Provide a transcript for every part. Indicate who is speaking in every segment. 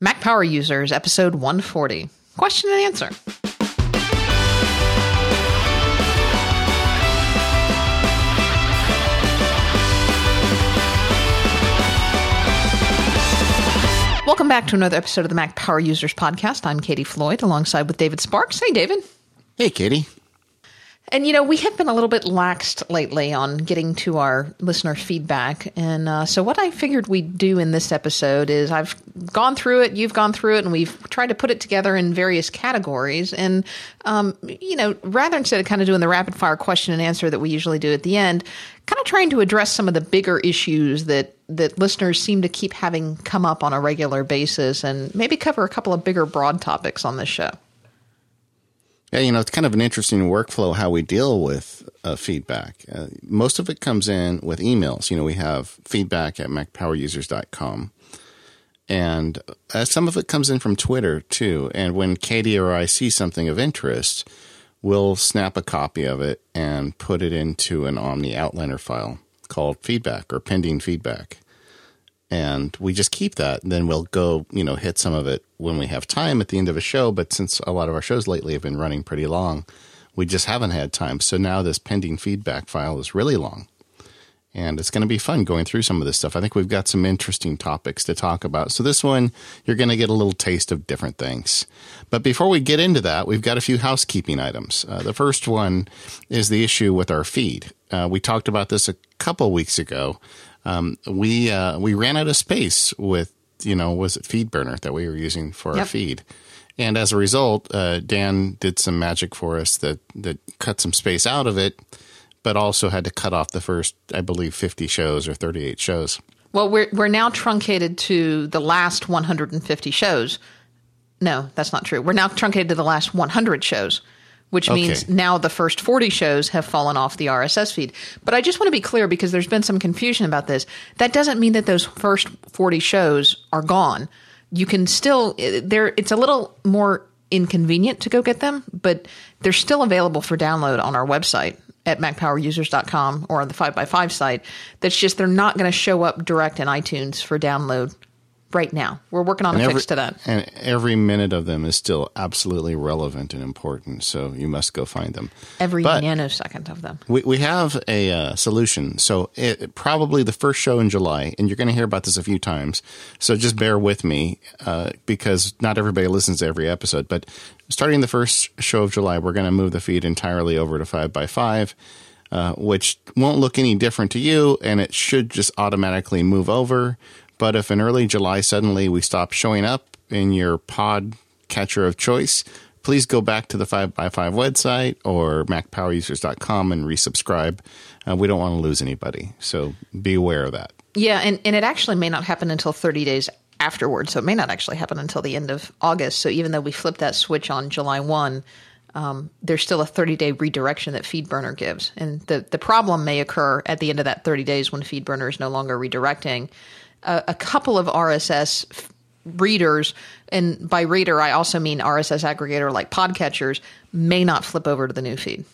Speaker 1: Mac Power Users, episode 140. Question and answer. Welcome back to another episode of the Mac Power Users Podcast. I'm Katie Floyd alongside with David Sparks. Hey, David.
Speaker 2: Hey, Katie.
Speaker 1: And you know, we have been a little bit laxed lately on getting to our listener feedback. And uh, so, what I figured we'd do in this episode is I've gone through it, you've gone through it, and we've tried to put it together in various categories. And, um, you know, rather instead of kind of doing the rapid fire question and answer that we usually do at the end, kind of trying to address some of the bigger issues that, that listeners seem to keep having come up on a regular basis and maybe cover a couple of bigger, broad topics on this show.
Speaker 2: Yeah, you know, it's kind of an interesting workflow how we deal with uh, feedback. Uh, most of it comes in with emails. You know, we have feedback at macpowerusers.com. And uh, some of it comes in from Twitter too. And when Katie or I see something of interest, we'll snap a copy of it and put it into an Omni Outliner file called feedback or pending feedback and we just keep that. And then we'll go, you know, hit some of it when we have time at the end of a show. But since a lot of our shows lately have been running pretty long, we just haven't had time. So now this pending feedback file is really long. And it's going to be fun going through some of this stuff. I think we've got some interesting topics to talk about. So, this one, you're going to get a little taste of different things. But before we get into that, we've got a few housekeeping items. Uh, the first one is the issue with our feed. Uh, we talked about this a couple weeks ago um, we uh, we ran out of space with you know was it FeedBurner that we were using for yep. our feed, and as a result, uh, Dan did some magic for us that that cut some space out of it, but also had to cut off the first I believe fifty shows or thirty eight shows.
Speaker 1: Well, we're we're now truncated to the last one hundred and fifty shows. No, that's not true. We're now truncated to the last one hundred shows which okay. means now the first 40 shows have fallen off the RSS feed. But I just want to be clear because there's been some confusion about this. That doesn't mean that those first 40 shows are gone. You can still eh, there it's a little more inconvenient to go get them, but they're still available for download on our website at macpowerusers.com or on the 5x5 site. That's just they're not going to show up direct in iTunes for download right now. We're working on and a
Speaker 2: every,
Speaker 1: fix to that.
Speaker 2: And every minute of them is still absolutely relevant and important. So you must go find them.
Speaker 1: Every but nanosecond of them.
Speaker 2: We, we have a uh, solution. So it, probably the first show in July, and you're going to hear about this a few times. So just bear with me uh, because not everybody listens to every episode. But starting the first show of July, we're going to move the feed entirely over to 5x5. Uh, which won't look any different to you, and it should just automatically move over. But if in early July suddenly we stop showing up in your pod catcher of choice, please go back to the 5x5 website or macpowerusers.com and resubscribe. Uh, we don't want to lose anybody. So be aware of that.
Speaker 1: Yeah, and, and it actually may not happen until 30 days afterwards. So it may not actually happen until the end of August. So even though we flip that switch on July 1, um, there's still a 30 day redirection that FeedBurner gives. And the, the problem may occur at the end of that 30 days when FeedBurner is no longer redirecting a, a couple of RSS readers, and by reader I also mean RSS aggregator like podcatchers, may not flip over to the new feed.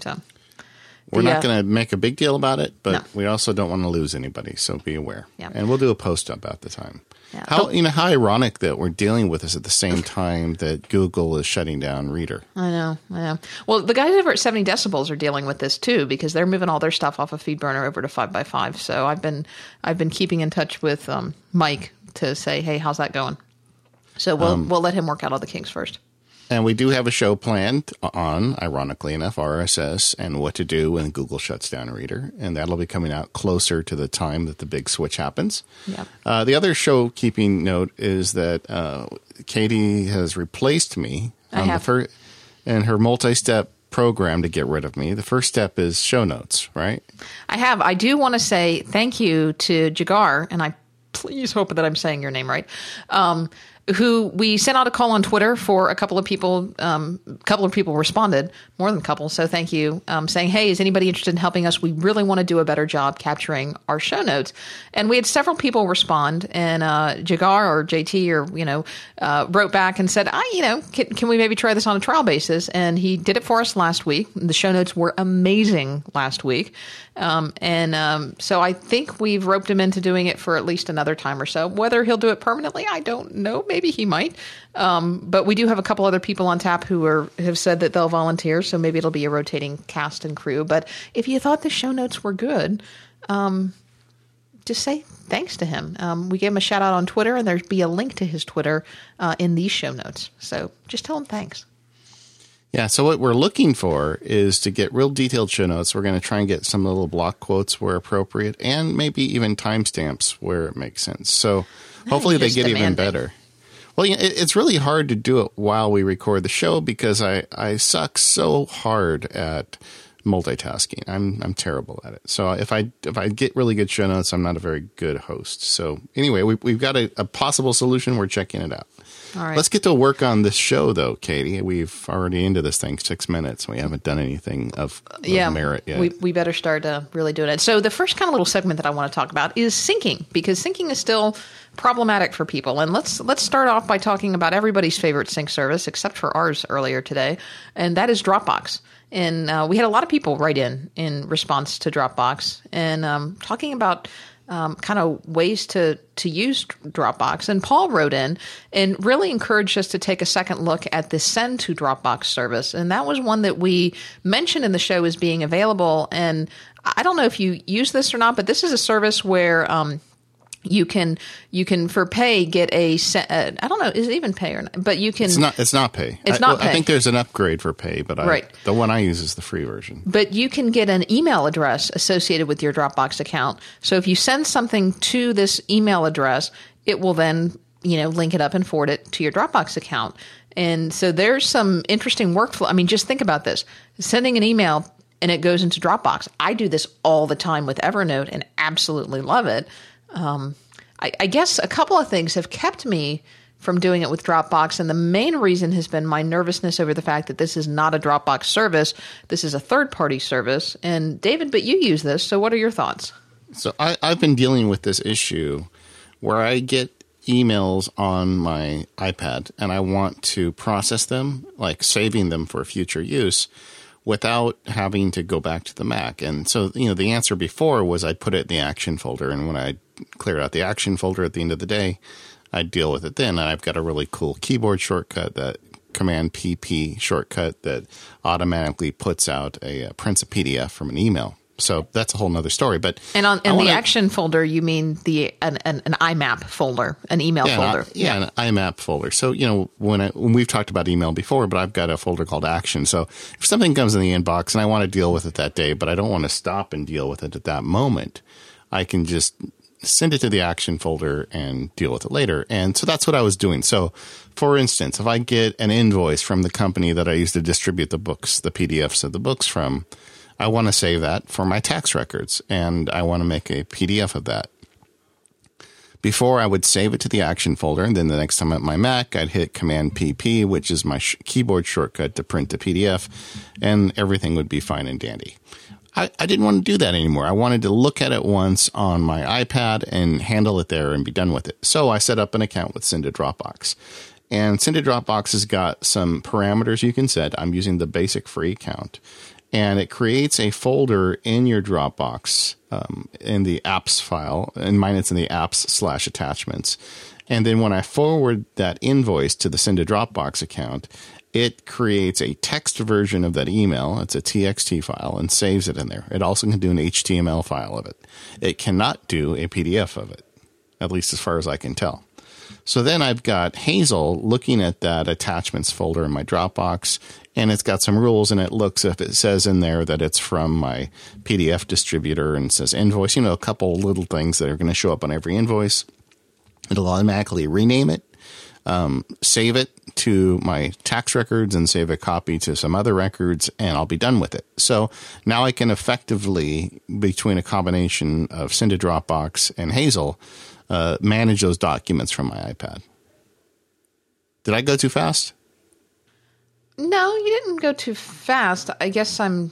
Speaker 1: So
Speaker 2: we're the, not going to make a big deal about it, but no. we also don't want to lose anybody, so be aware.
Speaker 1: Yeah.
Speaker 2: And we'll do a post about the time. Yeah. How you know how ironic that we're dealing with this at the same time that Google is shutting down Reader.
Speaker 1: I know, I know. Well, the guys over at Seventy Decibels are dealing with this too because they're moving all their stuff off of FeedBurner over to Five by Five. So I've been I've been keeping in touch with um, Mike to say, hey, how's that going? So we'll um, we'll let him work out all the kinks first.
Speaker 2: And we do have a show planned on, ironically enough, RSS and what to do when Google shuts down Reader. And that'll be coming out closer to the time that the big switch happens.
Speaker 1: Yeah.
Speaker 2: Uh, the other show keeping note is that uh, Katie has replaced me
Speaker 1: I have. Fir-
Speaker 2: in her multi step program to get rid of me. The first step is show notes, right?
Speaker 1: I have. I do want to say thank you to Jagar, and I please hope that I'm saying your name right. Um, who we sent out a call on Twitter for a couple of people. Um, a couple of people responded, more than a couple. So thank you, um, saying, "Hey, is anybody interested in helping us? We really want to do a better job capturing our show notes." And we had several people respond, and uh, Jagar or JT or you know uh, wrote back and said, "I, you know, can, can we maybe try this on a trial basis?" And he did it for us last week. The show notes were amazing last week, um, and um, so I think we've roped him into doing it for at least another time or so. Whether he'll do it permanently, I don't know. Maybe he might. Um, but we do have a couple other people on tap who are have said that they'll volunteer, so maybe it'll be a rotating cast and crew. But if you thought the show notes were good, um, just say thanks to him. Um, we gave him a shout out on Twitter, and there'd be a link to his Twitter uh, in these show notes. So just tell him thanks.
Speaker 2: Yeah, so what we're looking for is to get real detailed show notes. We're going to try and get some little block quotes where appropriate and maybe even timestamps where it makes sense. So hopefully they get demanding. even better. Well, it's really hard to do it while we record the show because I, I suck so hard at multitasking. I'm I'm terrible at it. So if I if I get really good show notes, I'm not a very good host. So anyway, we, we've got a, a possible solution. We're checking it out. All right. Let's get to work on this show, though, Katie. We've already into this thing six minutes. We haven't done anything of, of yeah, merit yet.
Speaker 1: We, we better start uh, really doing it. So the first kind of little segment that I want to talk about is syncing because syncing is still problematic for people. And let's let's start off by talking about everybody's favorite sync service, except for ours earlier today, and that is Dropbox. And uh, we had a lot of people write in in response to Dropbox and um, talking about um, kind of ways to to use Dropbox. And Paul wrote in and really encouraged us to take a second look at the send to Dropbox service. And that was one that we mentioned in the show as being available. And I don't know if you use this or not, but this is a service where um, you can you can for pay get a uh, I don't know is it even pay or not but you can
Speaker 2: it's not it's not pay.
Speaker 1: It's I, not pay.
Speaker 2: I think there's an upgrade for pay but I, right. the one I use is the free version.
Speaker 1: But you can get an email address associated with your Dropbox account. So if you send something to this email address it will then you know link it up and forward it to your Dropbox account. And so there's some interesting workflow I mean just think about this. Sending an email and it goes into Dropbox. I do this all the time with Evernote and absolutely love it um, I, I guess a couple of things have kept me from doing it with Dropbox. And the main reason has been my nervousness over the fact that this is not a Dropbox service. This is a third party service. And David, but you use this. So what are your thoughts?
Speaker 2: So I, have been dealing with this issue where I get emails on my iPad and I want to process them, like saving them for future use without having to go back to the Mac. And so, you know, the answer before was I put it in the action folder. And when I clear out the action folder at the end of the day, I deal with it then. And I've got a really cool keyboard shortcut that command PP shortcut that automatically puts out a, a prints a PDF from an email. So that's a whole nother story. But
Speaker 1: and on in the action folder, you mean the an, an, an IMAP folder, an email
Speaker 2: yeah,
Speaker 1: folder?
Speaker 2: An, yeah, yeah, an IMAP folder. So you know when, I, when we've talked about email before, but I've got a folder called Action. So if something comes in the inbox and I want to deal with it that day, but I don't want to stop and deal with it at that moment, I can just send it to the action folder and deal with it later. And so that's what I was doing. So, for instance, if I get an invoice from the company that I use to distribute the books, the PDFs of the books from, I want to save that for my tax records and I want to make a PDF of that. Before I would save it to the action folder, and then the next time at my Mac, I'd hit Command PP, which is my sh- keyboard shortcut to print the PDF, and everything would be fine and dandy. I, I didn't want to do that anymore. I wanted to look at it once on my iPad and handle it there and be done with it. So I set up an account with to Dropbox. And to Dropbox has got some parameters you can set. I'm using the basic free account. And it creates a folder in your Dropbox um, in the apps file. In mine, it's in the apps slash attachments. And then when I forward that invoice to the to Dropbox account, it creates a text version of that email. It's a TXT file and saves it in there. It also can do an HTML file of it. It cannot do a PDF of it, at least as far as I can tell. So then I've got Hazel looking at that attachments folder in my Dropbox, and it's got some rules, and it looks if it says in there that it's from my PDF distributor and says invoice, you know, a couple little things that are going to show up on every invoice. It'll automatically rename it um, save it to my tax records and save a copy to some other records, and I'll be done with it. So now I can effectively, between a combination of Send to Dropbox and Hazel, uh, manage those documents from my iPad. Did I go too fast?
Speaker 1: No, you didn't go too fast. I guess I'm.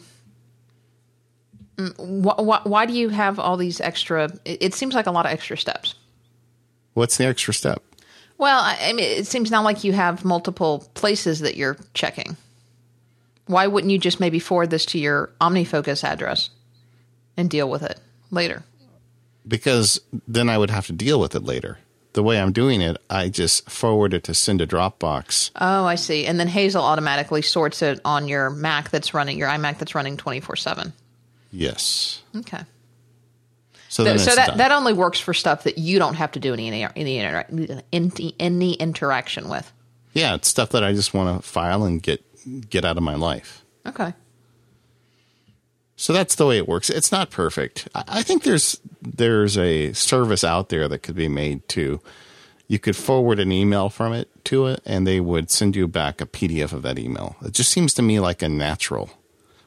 Speaker 1: Why, mm, why, why do you have all these extra? It seems like a lot of extra steps.
Speaker 2: What's the extra step?
Speaker 1: Well, I mean, it seems now like you have multiple places that you're checking. Why wouldn't you just maybe forward this to your OmniFocus address and deal with it later?
Speaker 2: Because then I would have to deal with it later. the way I'm doing it, I just forward it to send to Dropbox.
Speaker 1: Oh, I see. And then Hazel automatically sorts it on your Mac that's running your iMac that's running twenty four seven.
Speaker 2: Yes.
Speaker 1: Okay.
Speaker 2: So,
Speaker 1: Th- so that
Speaker 2: done.
Speaker 1: that only works for stuff that you don't have to do any any intera- any, any interaction with.
Speaker 2: yeah, it's stuff that I just want to file and get get out of my life.
Speaker 1: Okay.
Speaker 2: So that's the way it works. It's not perfect. I I think there's there's a service out there that could be made to you could forward an email from it to it and they would send you back a PDF of that email. It just seems to me like a natural,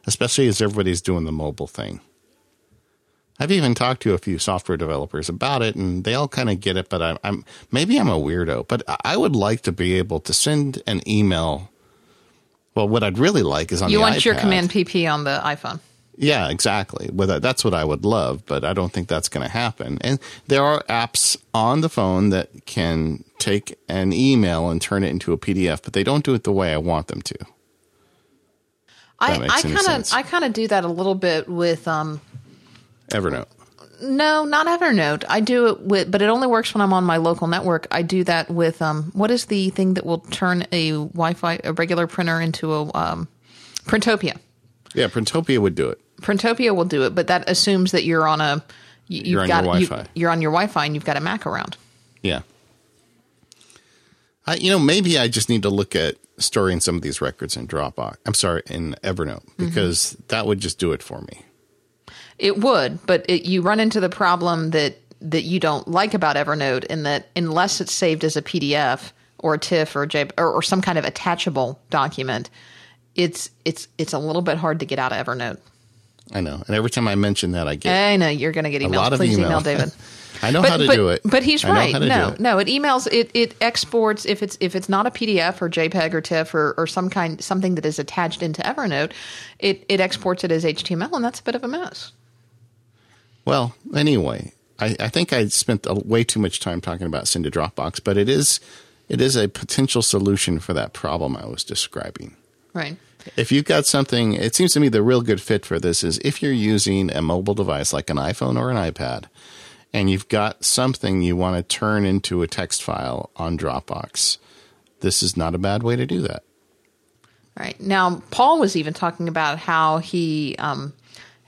Speaker 2: especially as everybody's doing the mobile thing. I've even talked to a few software developers about it, and they all kind of get it. But I'm, I'm maybe I'm a weirdo, but I would like to be able to send an email. Well, what I'd really like is on
Speaker 1: You want your. Command PP on the iPhone.
Speaker 2: Yeah, exactly. Well, that's what I would love, but I don't think that's going to happen. And there are apps on the phone that can take an email and turn it into a PDF, but they don't do it the way I want them to.
Speaker 1: I,
Speaker 2: makes
Speaker 1: I
Speaker 2: any
Speaker 1: kind of I kind of do that a little bit with um
Speaker 2: Evernote.
Speaker 1: no not Evernote I do it with but it only works when I'm on my local network I do that with um what is the thing that will turn a Wi-Fi a regular printer into a um Printopia
Speaker 2: Yeah, Printopia would do it.
Speaker 1: Printopia will do it but that assumes that you're on a you,
Speaker 2: on
Speaker 1: got
Speaker 2: your Wi-Fi.
Speaker 1: you're on your Wi-Fi and you've got a Mac around
Speaker 2: Yeah. I, you know, maybe I just need to look at storing some of these records in Dropbox. I'm sorry, in Evernote, because that would just do it for me.
Speaker 1: It would, but it, you run into the problem that that you don't like about Evernote in that unless it's saved as a PDF or a TIFF or a J or, or some kind of attachable document, it's it's it's a little bit hard to get out of Evernote.
Speaker 2: I know. And every time I mention that, I get
Speaker 1: I know you're going to get
Speaker 2: a
Speaker 1: emails.
Speaker 2: lot of
Speaker 1: Please
Speaker 2: email.
Speaker 1: email David.
Speaker 2: I know
Speaker 1: but,
Speaker 2: how to
Speaker 1: but,
Speaker 2: do it.
Speaker 1: But he's right.
Speaker 2: how to do
Speaker 1: No,
Speaker 2: it.
Speaker 1: no, it emails it it exports if it's if it's not a PDF or JPEG or TIFF or, or some kind something that is attached into Evernote, it it exports it as HTML and that's a bit of a mess.
Speaker 2: Well, anyway, I, I think I spent a, way too much time talking about send to Dropbox, but it is it is a potential solution for that problem I was describing.
Speaker 1: Right.
Speaker 2: If you've got something, it seems to me the real good fit for this is if you're using a mobile device like an iPhone or an iPad, and you've got something you want to turn into a text file on Dropbox, this is not a bad way to do that.
Speaker 1: Right. Now, Paul was even talking about how he um,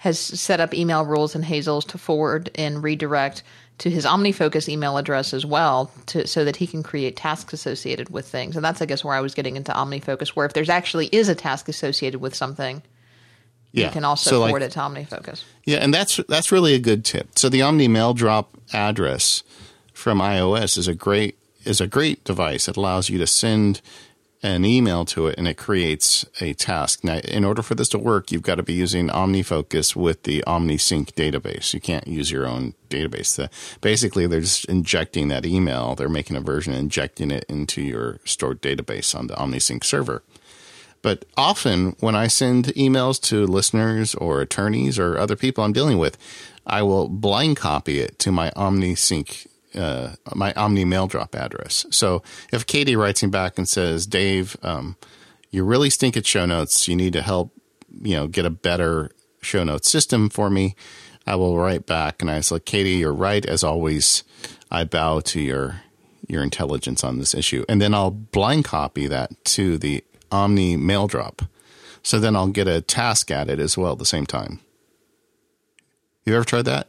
Speaker 1: has set up email rules in Hazel's to forward and redirect to his OmniFocus email address as well, to, so that he can create tasks associated with things. And that's, I guess, where I was getting into OmniFocus, where if there's actually is a task associated with something,
Speaker 2: Yeah.
Speaker 1: you can also
Speaker 2: So, like,
Speaker 1: forward it to OmniFocus.
Speaker 2: Yeah, and that's that's really a good tip. So the Omni Mail Drop address from iOS is a great is a great device. It allows you to send an email to it and it creates a task. Now, in order for this to work, you've got to be using OmniFocus with the OmniSync database. You can't use your own database. The, basically, they're just injecting that email. They're making a version, injecting it into your stored database on the OmniSync server. But often when I send emails to listeners or attorneys or other people I'm dealing with, I will blind copy it to my OmniSync, uh, my Omni mail drop address. So if Katie writes me back and says, Dave, um, you really stink at show notes. You need to help, you know, get a better show notes system for me. I will write back and I say, Katie, you're right. As always, I bow to your your intelligence on this issue. And then I'll blind copy that to the Omni mail drop. So then I'll get a task at it as well at the same time. You ever tried that?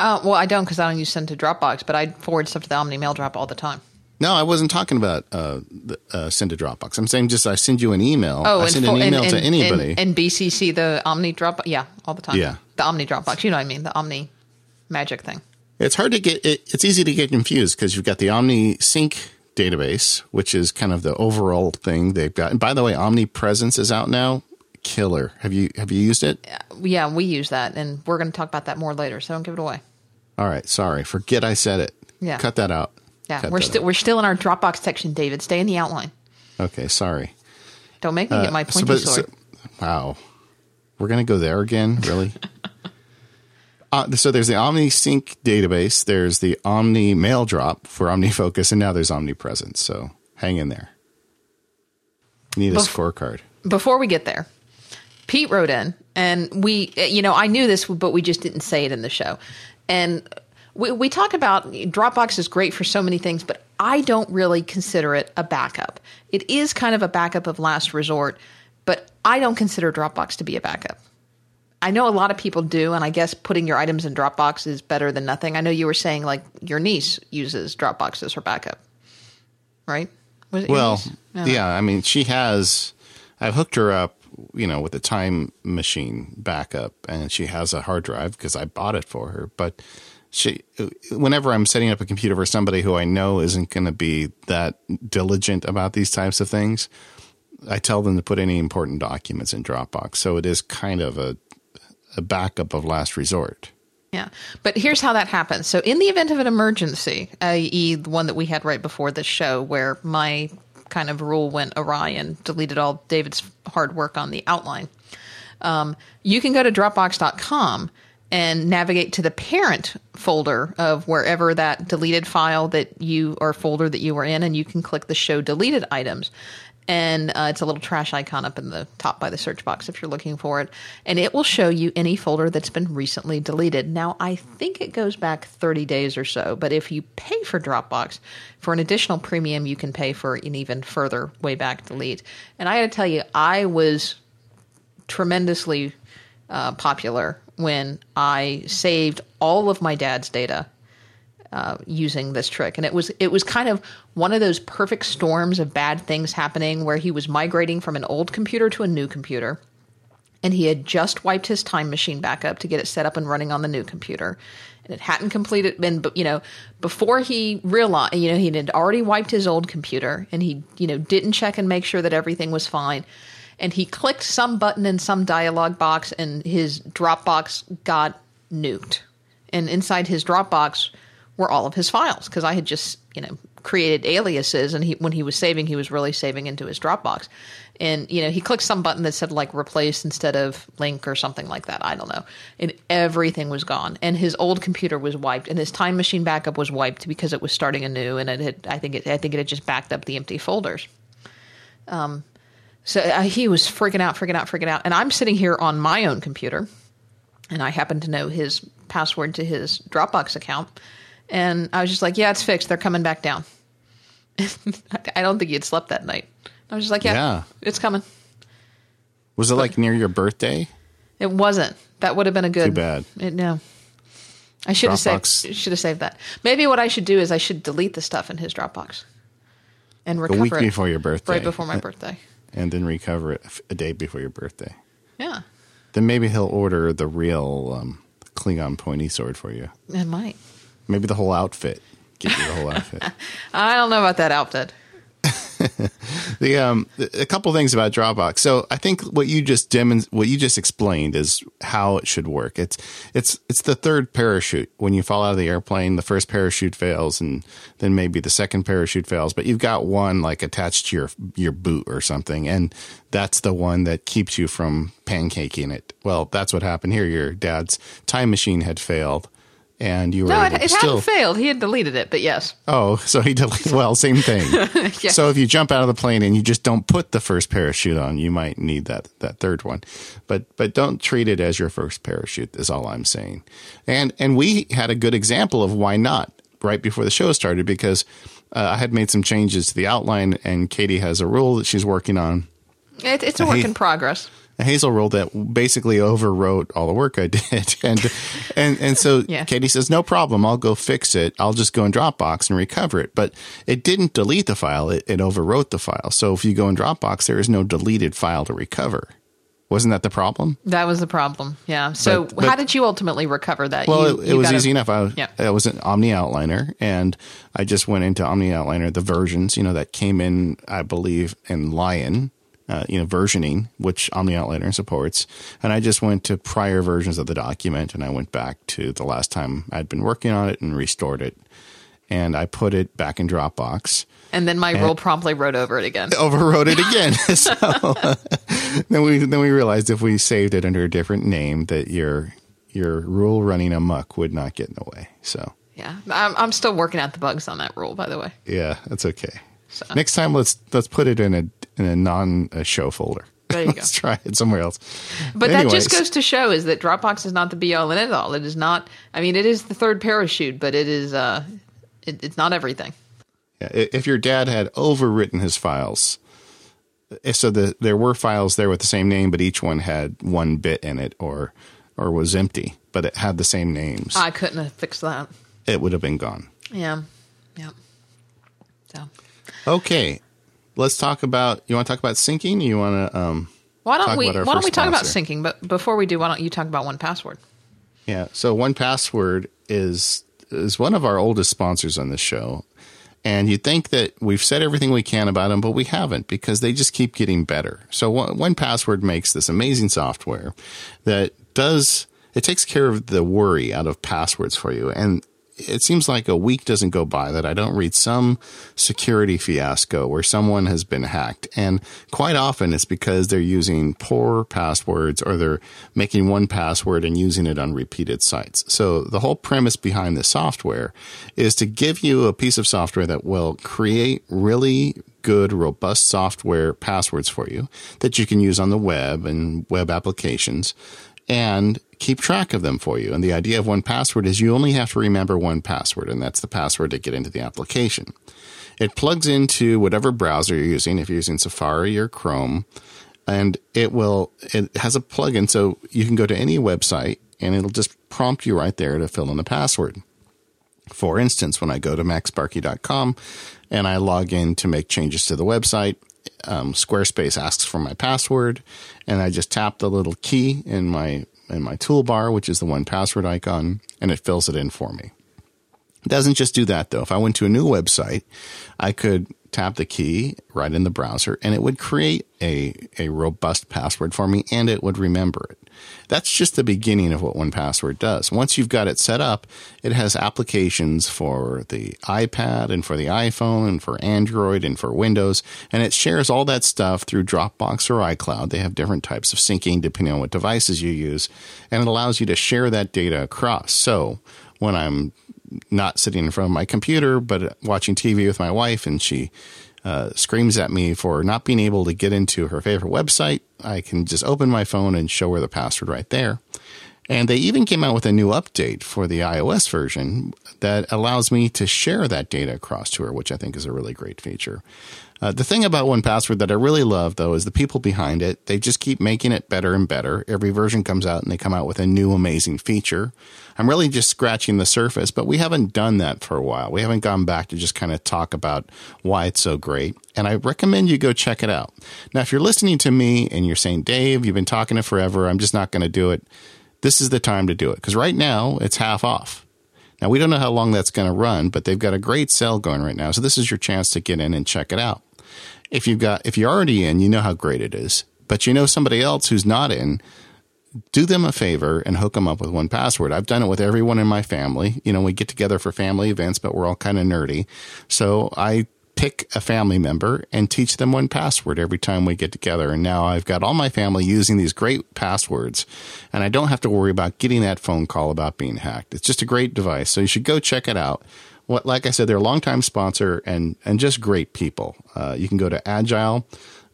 Speaker 1: Uh, well, I don't because I don't use send to Dropbox, but I forward stuff to the Omni Mail Drop all the time.
Speaker 2: No, I wasn't talking about uh, the, uh, send to Dropbox. I'm saying just I send you an email. Oh, I send
Speaker 1: for-
Speaker 2: an email
Speaker 1: and,
Speaker 2: to
Speaker 1: and-
Speaker 2: anybody.
Speaker 1: and, and BCC the Omni Drop. Yeah, all the time.
Speaker 2: Yeah.
Speaker 1: the Omni Dropbox. You know what I mean? The Omni magic thing.
Speaker 2: It's hard to get. It, it's easy to get confused because you've got the Omni Sync database, which is kind of the overall thing they've got. And by the way, Omnipresence is out now. Killer. Have you have you used it?
Speaker 1: Yeah, we use that, and we're going to talk about that more later. So don't give it away.
Speaker 2: All right. Sorry. Forget I said it.
Speaker 1: Yeah.
Speaker 2: Cut that out.
Speaker 1: Yeah,
Speaker 2: Cut
Speaker 1: we're still we're still in our Dropbox section, David. Stay in the outline.
Speaker 2: Okay. Sorry.
Speaker 1: Don't make me get my
Speaker 2: Uh, so-
Speaker 1: pointy
Speaker 2: but-
Speaker 1: sword.
Speaker 2: so- wow. We're going to go there again? Really? uh, so there's the OmniSync database, there's the Omni Mail Drop for OmniFocus, and now there's Omnipresence. So hang in there. Need a
Speaker 1: Bef-
Speaker 2: scorecard.
Speaker 1: Before we get there, Pete wrote in, and we, you know, I knew this, but we just didn't say it in the show. And we, we talk about Dropbox is great for so many things, but I don't really consider it a backup. It is kind of a backup of last resort, but I don't consider Dropbox to be a backup. I know a lot of people do, and I guess putting your items in Dropbox is better than nothing. I know you were saying like your niece uses Dropbox as her backup, right?
Speaker 2: well, yeah. I mean, she has. I've hooked her up, you know, with a time machine backup, and she has a hard drive because I bought it for her. But she, whenever I'm setting up a computer for somebody who I know isn't going to be that diligent about these types of things, I tell them to put any important documents in Dropbox. So it is kind of a, a backup of last resort.
Speaker 1: Yeah. But here's how that happens. So, in the event of an emergency, i.e., the one that we had right before this show, where my kind of rule went awry and deleted all David's hard work on the outline, um, you can go to Dropbox.com and navigate to the parent folder of wherever that deleted file that you or folder that you were in, and you can click the show deleted items and uh, it's a little trash icon up in the top by the search box if you're looking for it. And it will show you any folder that's been recently deleted. Now, I think it goes back 30 days or so, but if you pay for Dropbox, for an additional premium, you can pay for an even further way back delete. And I got to tell you, I was tremendously uh, popular when I saved all of my dad's data uh, using this trick, and it was it was kind of one of those perfect storms of bad things happening where he was migrating from an old computer to a new computer, and he had just wiped his time machine back up to get it set up and running on the new computer, and it hadn't completed been you know before he realized you know he had already wiped his old computer and he you know didn't check and make sure that everything was fine. And he clicked some button in some dialog box and his Dropbox got nuked. And inside his Dropbox were all of his files because I had just, you know, created aliases and he when he was saving he was really saving into his Dropbox. And you know, he clicked some button that said like replace instead of link or something like that. I don't know. And everything was gone. And his old computer was wiped and his time machine backup was wiped because it was starting anew and it had I think it I think it had just backed up the empty folders. Um so uh, he was freaking out, freaking out, freaking out. And I'm sitting here on my own computer, and I happen to know his password to his Dropbox account. And I was just like, yeah, it's fixed. They're coming back down. I don't think he had slept that night. I was just like, yeah, yeah. it's coming.
Speaker 2: Was it but like near your birthday?
Speaker 1: It wasn't. That would have been a good.
Speaker 2: Too bad.
Speaker 1: It, no. I should Dropbox. have saved. Should have saved that. Maybe what I should do is I should delete the stuff in his Dropbox and recover
Speaker 2: a week
Speaker 1: it
Speaker 2: before your birthday.
Speaker 1: Right before my birthday
Speaker 2: and then recover it a day before your birthday.
Speaker 1: Yeah.
Speaker 2: Then maybe he'll order the real um, Klingon pointy sword for you.
Speaker 1: It might.
Speaker 2: Maybe the whole outfit. Get you the whole outfit.
Speaker 1: I don't know about that outfit.
Speaker 2: the um a couple things about Dropbox. So I think what you just demon what you just explained is how it should work. It's it's it's the third parachute. When you fall out of the airplane, the first parachute fails, and then maybe the second parachute fails. But you've got one like attached to your your boot or something, and that's the one that keeps you from pancaking it. Well, that's what happened here. Your dad's time machine had failed and you were
Speaker 1: no,
Speaker 2: it,
Speaker 1: it
Speaker 2: still...
Speaker 1: hadn't failed. He had deleted it, but yes.
Speaker 2: Oh, so he deleted. Well, same thing. yeah. So if you jump out of the plane and you just don't put the first parachute on, you might need that that third one, but but don't treat it as your first parachute. Is all I'm saying. And and we had a good example of why not right before the show started because uh, I had made some changes to the outline, and Katie has a rule that she's working on.
Speaker 1: It, it's a work in progress
Speaker 2: a Hazel rule that basically overwrote all the work I did. And and and so yeah. Katie says, no problem, I'll go fix it. I'll just go in Dropbox and recover it. But it didn't delete the file; it, it overwrote the file. So if you go in Dropbox, there is no deleted file to recover. Wasn't that the problem?
Speaker 1: That was the problem. Yeah. So but, but, how did you ultimately recover that?
Speaker 2: Well, you, it, it was easy enough. I yeah. I was an Omni Outliner, and I just went into Omni Outliner, the versions, you know, that came in, I believe, in Lion uh, you know, versioning, which Omni Outliner supports. And I just went to prior versions of the document and I went back to the last time I'd been working on it and restored it. And I put it back in Dropbox.
Speaker 1: And then my rule promptly wrote over it again.
Speaker 2: Overwrote it again. so uh, then we then we realized if we saved it under a different name that your your rule running amok would not get in the way. So
Speaker 1: yeah, I'm, I'm still working out the bugs on that rule, by the way.
Speaker 2: Yeah, that's okay. So. Next time, let's let's put it in a in a non show folder.
Speaker 1: There you.
Speaker 2: Let's try it somewhere else.
Speaker 1: But Anyways. that just goes to show is that Dropbox is not the be all and end all. It is not. I mean, it is the third parachute, but it is. Uh, it, it's not everything.
Speaker 2: Yeah, if your dad had overwritten his files, eh, so the, there were files there with the same name, but each one had one bit in it, or or was empty, but it had the same names.
Speaker 1: I couldn't have fixed that.
Speaker 2: It would have been gone.
Speaker 1: Yeah. Yeah.
Speaker 2: So. Okay, let's talk about. You want to talk about syncing? You want to? Um,
Speaker 1: why don't we? Why don't we talk about syncing? But before we do, why don't you talk about 1Password?
Speaker 2: Yeah. So 1Password is is one of our oldest sponsors on this show, and you'd think that we've said everything we can about them, but we haven't because they just keep getting better. So 1Password makes this amazing software that does it takes care of the worry out of passwords for you, and it seems like a week doesn't go by that I don't read some security fiasco where someone has been hacked. And quite often it's because they're using poor passwords or they're making one password and using it on repeated sites. So the whole premise behind the software is to give you a piece of software that will create really good, robust software passwords for you that you can use on the web and web applications and keep track of them for you. And the idea of 1Password is you only have to remember one password, and that's the password to get into the application. It plugs into whatever browser you're using, if you're using Safari or Chrome, and it will, it has a plugin so you can go to any website and it'll just prompt you right there to fill in the password. For instance, when I go to macsparky.com and I log in to make changes to the website, um, Squarespace asks for my password, and I just tap the little key in my in my toolbar, which is the 1Password icon, and it fills it in for me. It doesn't just do that though. If I went to a new website, I could tap the key right in the browser and it would create a, a robust password for me and it would remember it. That's just the beginning of what 1Password does. Once you've got it set up, it has applications for the iPad and for the iPhone and for Android and for Windows, and it shares all that stuff through Dropbox or iCloud. They have different types of syncing depending on what devices you use, and it allows you to share that data across. So when I'm not sitting in front of my computer, but watching TV with my wife, and she uh, screams at me for not being able to get into her favorite website, I can just open my phone and show her the password right there. And they even came out with a new update for the iOS version that allows me to share that data across to her, which I think is a really great feature. Uh, the thing about 1Password that I really love, though, is the people behind it. They just keep making it better and better. Every version comes out and they come out with a new amazing feature. I'm really just scratching the surface, but we haven't done that for a while. We haven't gone back to just kind of talk about why it's so great. And I recommend you go check it out. Now, if you're listening to me and you're saying, Dave, you've been talking it forever, I'm just not going to do it, this is the time to do it. Because right now, it's half off. Now, we don't know how long that's going to run, but they've got a great sale going right now. So this is your chance to get in and check it out if you've got if you're already in, you know how great it is. But you know somebody else who's not in, do them a favor and hook them up with 1Password. I've done it with everyone in my family. You know, we get together for family events, but we're all kind of nerdy. So I pick a family member and teach them 1Password every time we get together. And now I've got all my family using these great passwords and I don't have to worry about getting that phone call about being hacked. It's just a great device. So you should go check it out what, like I said, they're a longtime sponsor and and just great people. Uh, you can go to agile.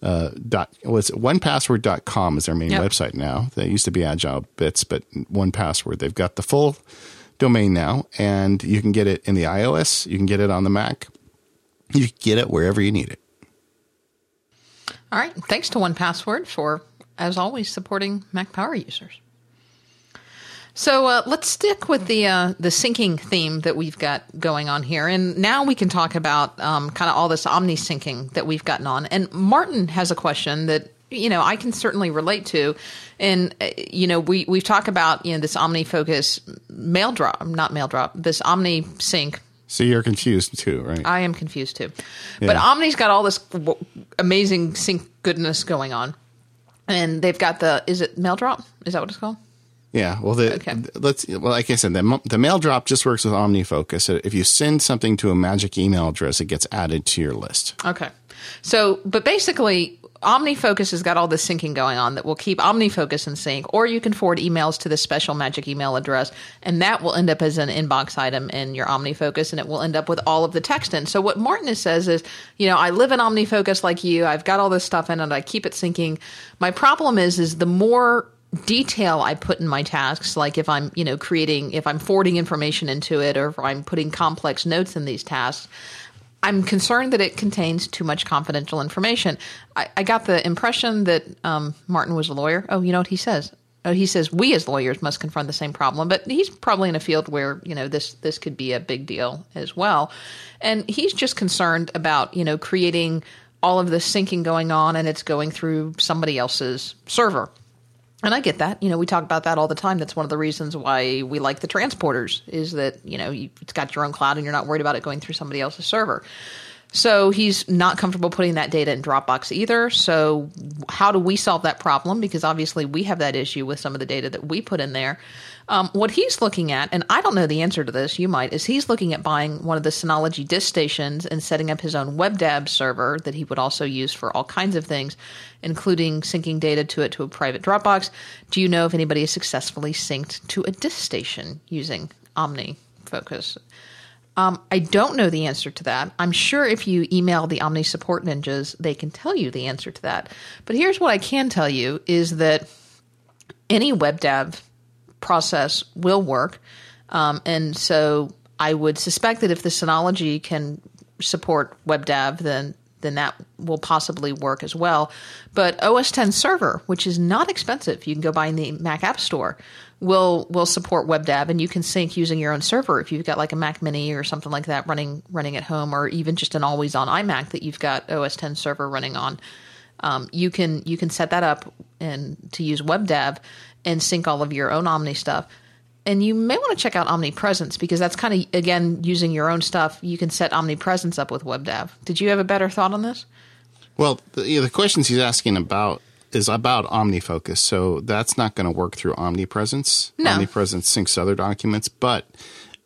Speaker 2: Uh, dot was 1password.com is their main yep. website now. They used to be Agile Bits, but 1Password. They've got the full domain now, and you can get it in the iOS. You can get it on the Mac. You can get it wherever you need it.
Speaker 1: All right. Thanks to 1Password for, as always, supporting Mac Power users. So uh, let's stick with the uh, the syncing theme that we've got going on here, and now we can talk about um, kind of all this omni syncing that we've gotten on. And Martin has a question that you know I can certainly relate to, and uh, you know we we've talked about you know this OmniFocus mail drop, not mail drop, this omni sync.
Speaker 2: So you're confused too, right?
Speaker 1: I am confused too, yeah. but Omni's got all this amazing sync goodness going on, and they've got the is it mail drop? Is that what it's called?
Speaker 2: Yeah, well, the, okay. let's well, like I said, the, the mail drop just works with OmniFocus. If you send something to a magic email address, it gets added to your list.
Speaker 1: Okay, so but basically, OmniFocus has got all this syncing going on that will keep OmniFocus in sync, or you can forward emails to this special magic email address, and that will end up as an inbox item in your OmniFocus, and it will end up with all of the text in. So what Martin says is, you know, I live in OmniFocus like you. I've got all this stuff in, and I keep it syncing. My problem is, is the more detail I put in my tasks, like if I'm, you know, creating, if I'm forwarding information into it, or if I'm putting complex notes in these tasks I'm concerned that it contains too much confidential information. I, I got the impression that um, Martin was a lawyer. Oh, you know what he says? Oh, he says we as lawyers must confront the same problem, but he's probably in a field where you know this this could be a big deal as well, and he's just concerned about you know creating all of this syncing going on and it's going through somebody else's server. And I get that. You know, we talk about that all the time. That's one of the reasons why we like the transporters is that, you know, you, it's got your own cloud and you're not worried about it going through somebody else's server. So he's not comfortable putting that data in Dropbox either. So how do we solve that problem? Because obviously we have that issue with some of the data that we put in there. Um, what he's looking at, and I don't know the answer to this, you might, is he's looking at buying one of the Synology disk stations and setting up his own WebDAV server that he would also use for all kinds of things, including syncing data to it to a private Dropbox. Do you know if anybody has successfully synced to a disk station using OmniFocus? Um, I don't know the answer to that. I'm sure if you email the Omni support ninjas, they can tell you the answer to that. But here's what I can tell you is that any WebDAV process will work. Um, and so I would suspect that if the Synology can support WebDAV, then then that will possibly work as well. But OS 10 Server, which is not expensive, you can go buy in the Mac App Store, will will support WebDAV, and you can sync using your own server if you've got like a Mac Mini or something like that running running at home, or even just an always on iMac that you've got OS 10 Server running on. Um, you can you can set that up and to use WebDAV and sync all of your own Omni stuff. And you may want to check out Omnipresence because that's kind of again using your own stuff. You can set Omnipresence up with WebDAV. Did you have a better thought on this?
Speaker 2: Well, the, you know, the questions he's asking about is about OmniFocus, so that's not going to work through Omnipresence.
Speaker 1: No.
Speaker 2: Omnipresence syncs other documents, but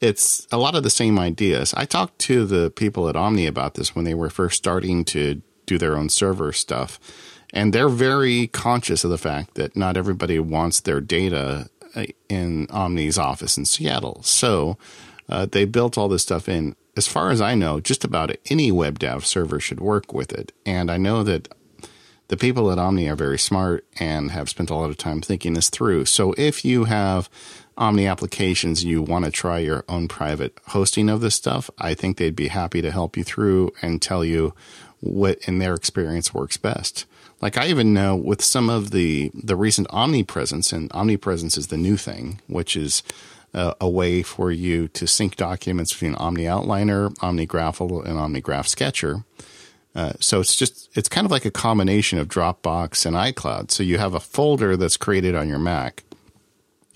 Speaker 2: it's a lot of the same ideas. I talked to the people at Omni about this when they were first starting to do their own server stuff. And they're very conscious of the fact that not everybody wants their data uh, in Omni's office in Seattle. So uh, they built all this stuff in. As far as I know, just about any WebDAV server should work with it. And I know that the people at Omni are very smart and have spent a lot of time thinking this through. So if you have Omni applications, you want to try your own private hosting of this stuff, I think they'd be happy to help you through and tell you what in their experience works best. Like I even know with some of the the recent omnipresence, and omnipresence is the new thing, which is uh, a way for you to sync documents between Omni Outliner, OmniGraffle, and Omni Graph Sketcher. Uh, so it's just it's kind of like a combination of Dropbox and iCloud. So you have a folder that's created on your Mac,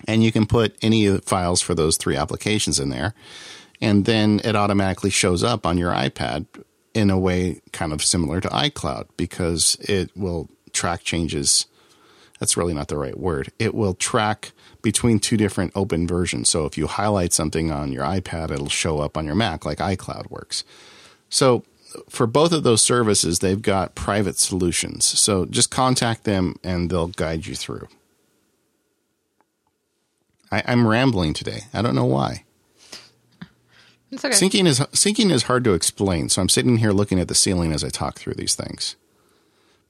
Speaker 2: and you can put any files for those three applications in there, and then it automatically shows up on your iPad in a way kind of similar to iCloud because it will track changes. That's really not the right word. It will track between two different open versions. So if you highlight something on your iPad, it'll show up on your Mac like iCloud works. So for both of those services, they've got private solutions. So just contact them and they'll guide you through. I, am rambling today. I don't know why.
Speaker 1: It's okay.
Speaker 2: Syncing is syncing is hard to explain, so I'm sitting here looking at the ceiling as I talk through these things.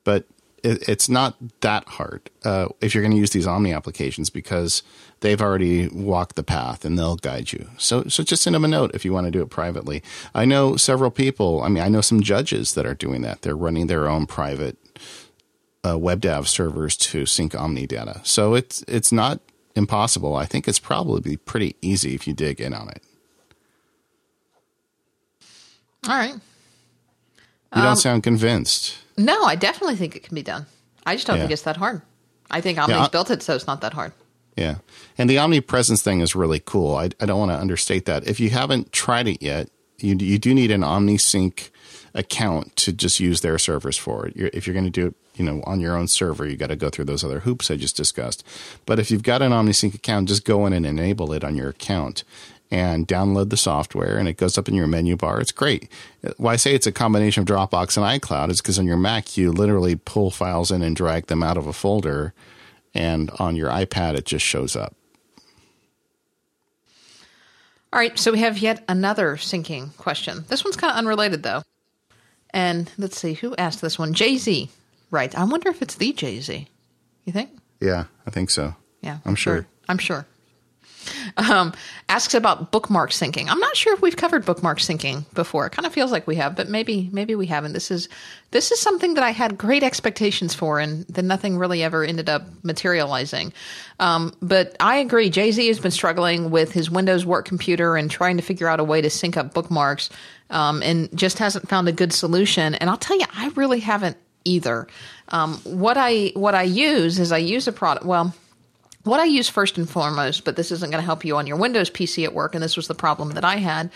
Speaker 2: But it, it's not that hard uh, if you're going to use these Omni applications because they've already walked the path and they'll guide you. So so just send them a note if you want to do it privately. I know several people. I mean, I know some judges that are doing that. They're running their own private uh, WebDAV servers to sync Omni data. So it's it's not impossible. I think it's probably pretty easy if you dig in on it.
Speaker 1: All right.
Speaker 2: You don't um, sound convinced.
Speaker 1: No, I definitely think it can be done. I just don't yeah. think it's that hard. I think Omni's yeah, built it so it's not that hard.
Speaker 2: Yeah. And the omnipresence thing is really cool. I, I don't want to understate that. If you haven't tried it yet, you, you do need an OmniSync account to just use their servers for it. You're, if you're going to do it, you know, on your own server, you got to go through those other hoops I just discussed. But if you've got an OmniSync account, just go in and enable it on your account and download the software and it goes up in your menu bar. It's great. Why I say it's a combination of Dropbox and iCloud is because on your Mac, you literally pull files in and drag them out of a folder and on your iPad, it just shows up.
Speaker 1: All right, so we have yet another syncing question. This one's kind of unrelated, though. And let's see, who asked this one? Jay Z. Right. I wonder if it's the Jay Z. You think?
Speaker 2: Yeah, I think so.
Speaker 1: Yeah,
Speaker 2: I'm sure.
Speaker 1: sure. I'm sure. Um, asks about bookmark syncing. I'm not sure if we've covered bookmark syncing before. It kind of feels like we have, but maybe maybe we haven't. This is this is something that I had great expectations for, and then nothing really ever ended up materializing. Um, but I agree. Jay Z has been struggling with his Windows work computer and trying to figure out a way to sync up bookmarks, um, and just hasn't found a good solution. And I'll tell you, I really haven't either. Um, what I what I use is I use a product. Well what I use first and foremost, but this isn't going to help you on your Windows PC at work, and this was the problem that I had,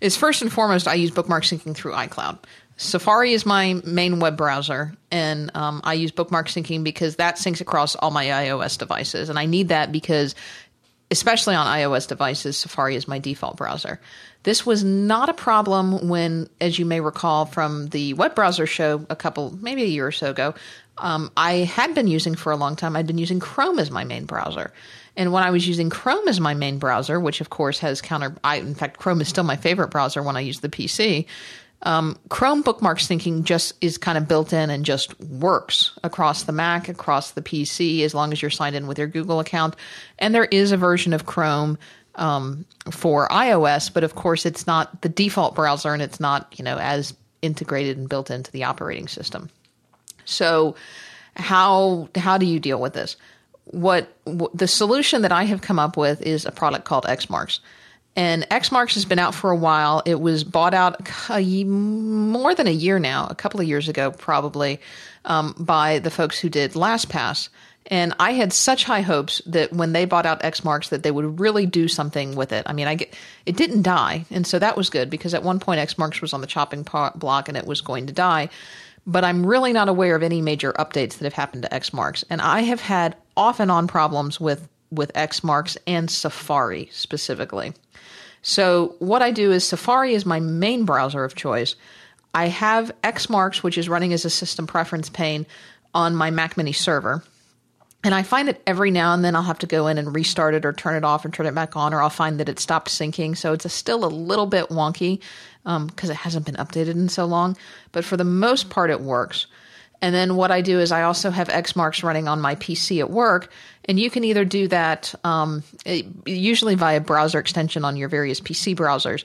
Speaker 1: is first and foremost, I use bookmark syncing through iCloud. Safari is my main web browser, and um, I use bookmark syncing because that syncs across all my iOS devices. And I need that because, especially on iOS devices, Safari is my default browser. This was not a problem when, as you may recall from the web browser show a couple, maybe a year or so ago, um, I had been using for a long time. I'd been using Chrome as my main browser. And when I was using Chrome as my main browser, which of course has counter, I, in fact, Chrome is still my favorite browser when I use the PC. Um, Chrome bookmark syncing just is kind of built in and just works across the Mac, across the PC, as long as you're signed in with your Google account. And there is a version of Chrome um, for iOS, but of course, it's not the default browser and it's not you know as integrated and built into the operating system. So how how do you deal with this? What, what the solution that I have come up with is a product called Xmarks. And Xmarks has been out for a while. It was bought out a, more than a year now, a couple of years ago, probably, um, by the folks who did LastPass. And I had such high hopes that when they bought out Xmarks, that they would really do something with it. I mean, I get, it didn't die, and so that was good because at one point Xmarks was on the chopping block and it was going to die but I'm really not aware of any major updates that have happened to Xmarks. And I have had off and on problems with, with Xmarks and Safari specifically. So what I do is Safari is my main browser of choice. I have Xmarks, which is running as a system preference pane on my Mac Mini server. And I find that every now and then I'll have to go in and restart it or turn it off and turn it back on, or I'll find that it stopped syncing. So it's a, still a little bit wonky because um, it hasn't been updated in so long. But for the most part, it works. And then what I do is I also have Xmarks running on my PC at work, and you can either do that um, usually via browser extension on your various PC browsers.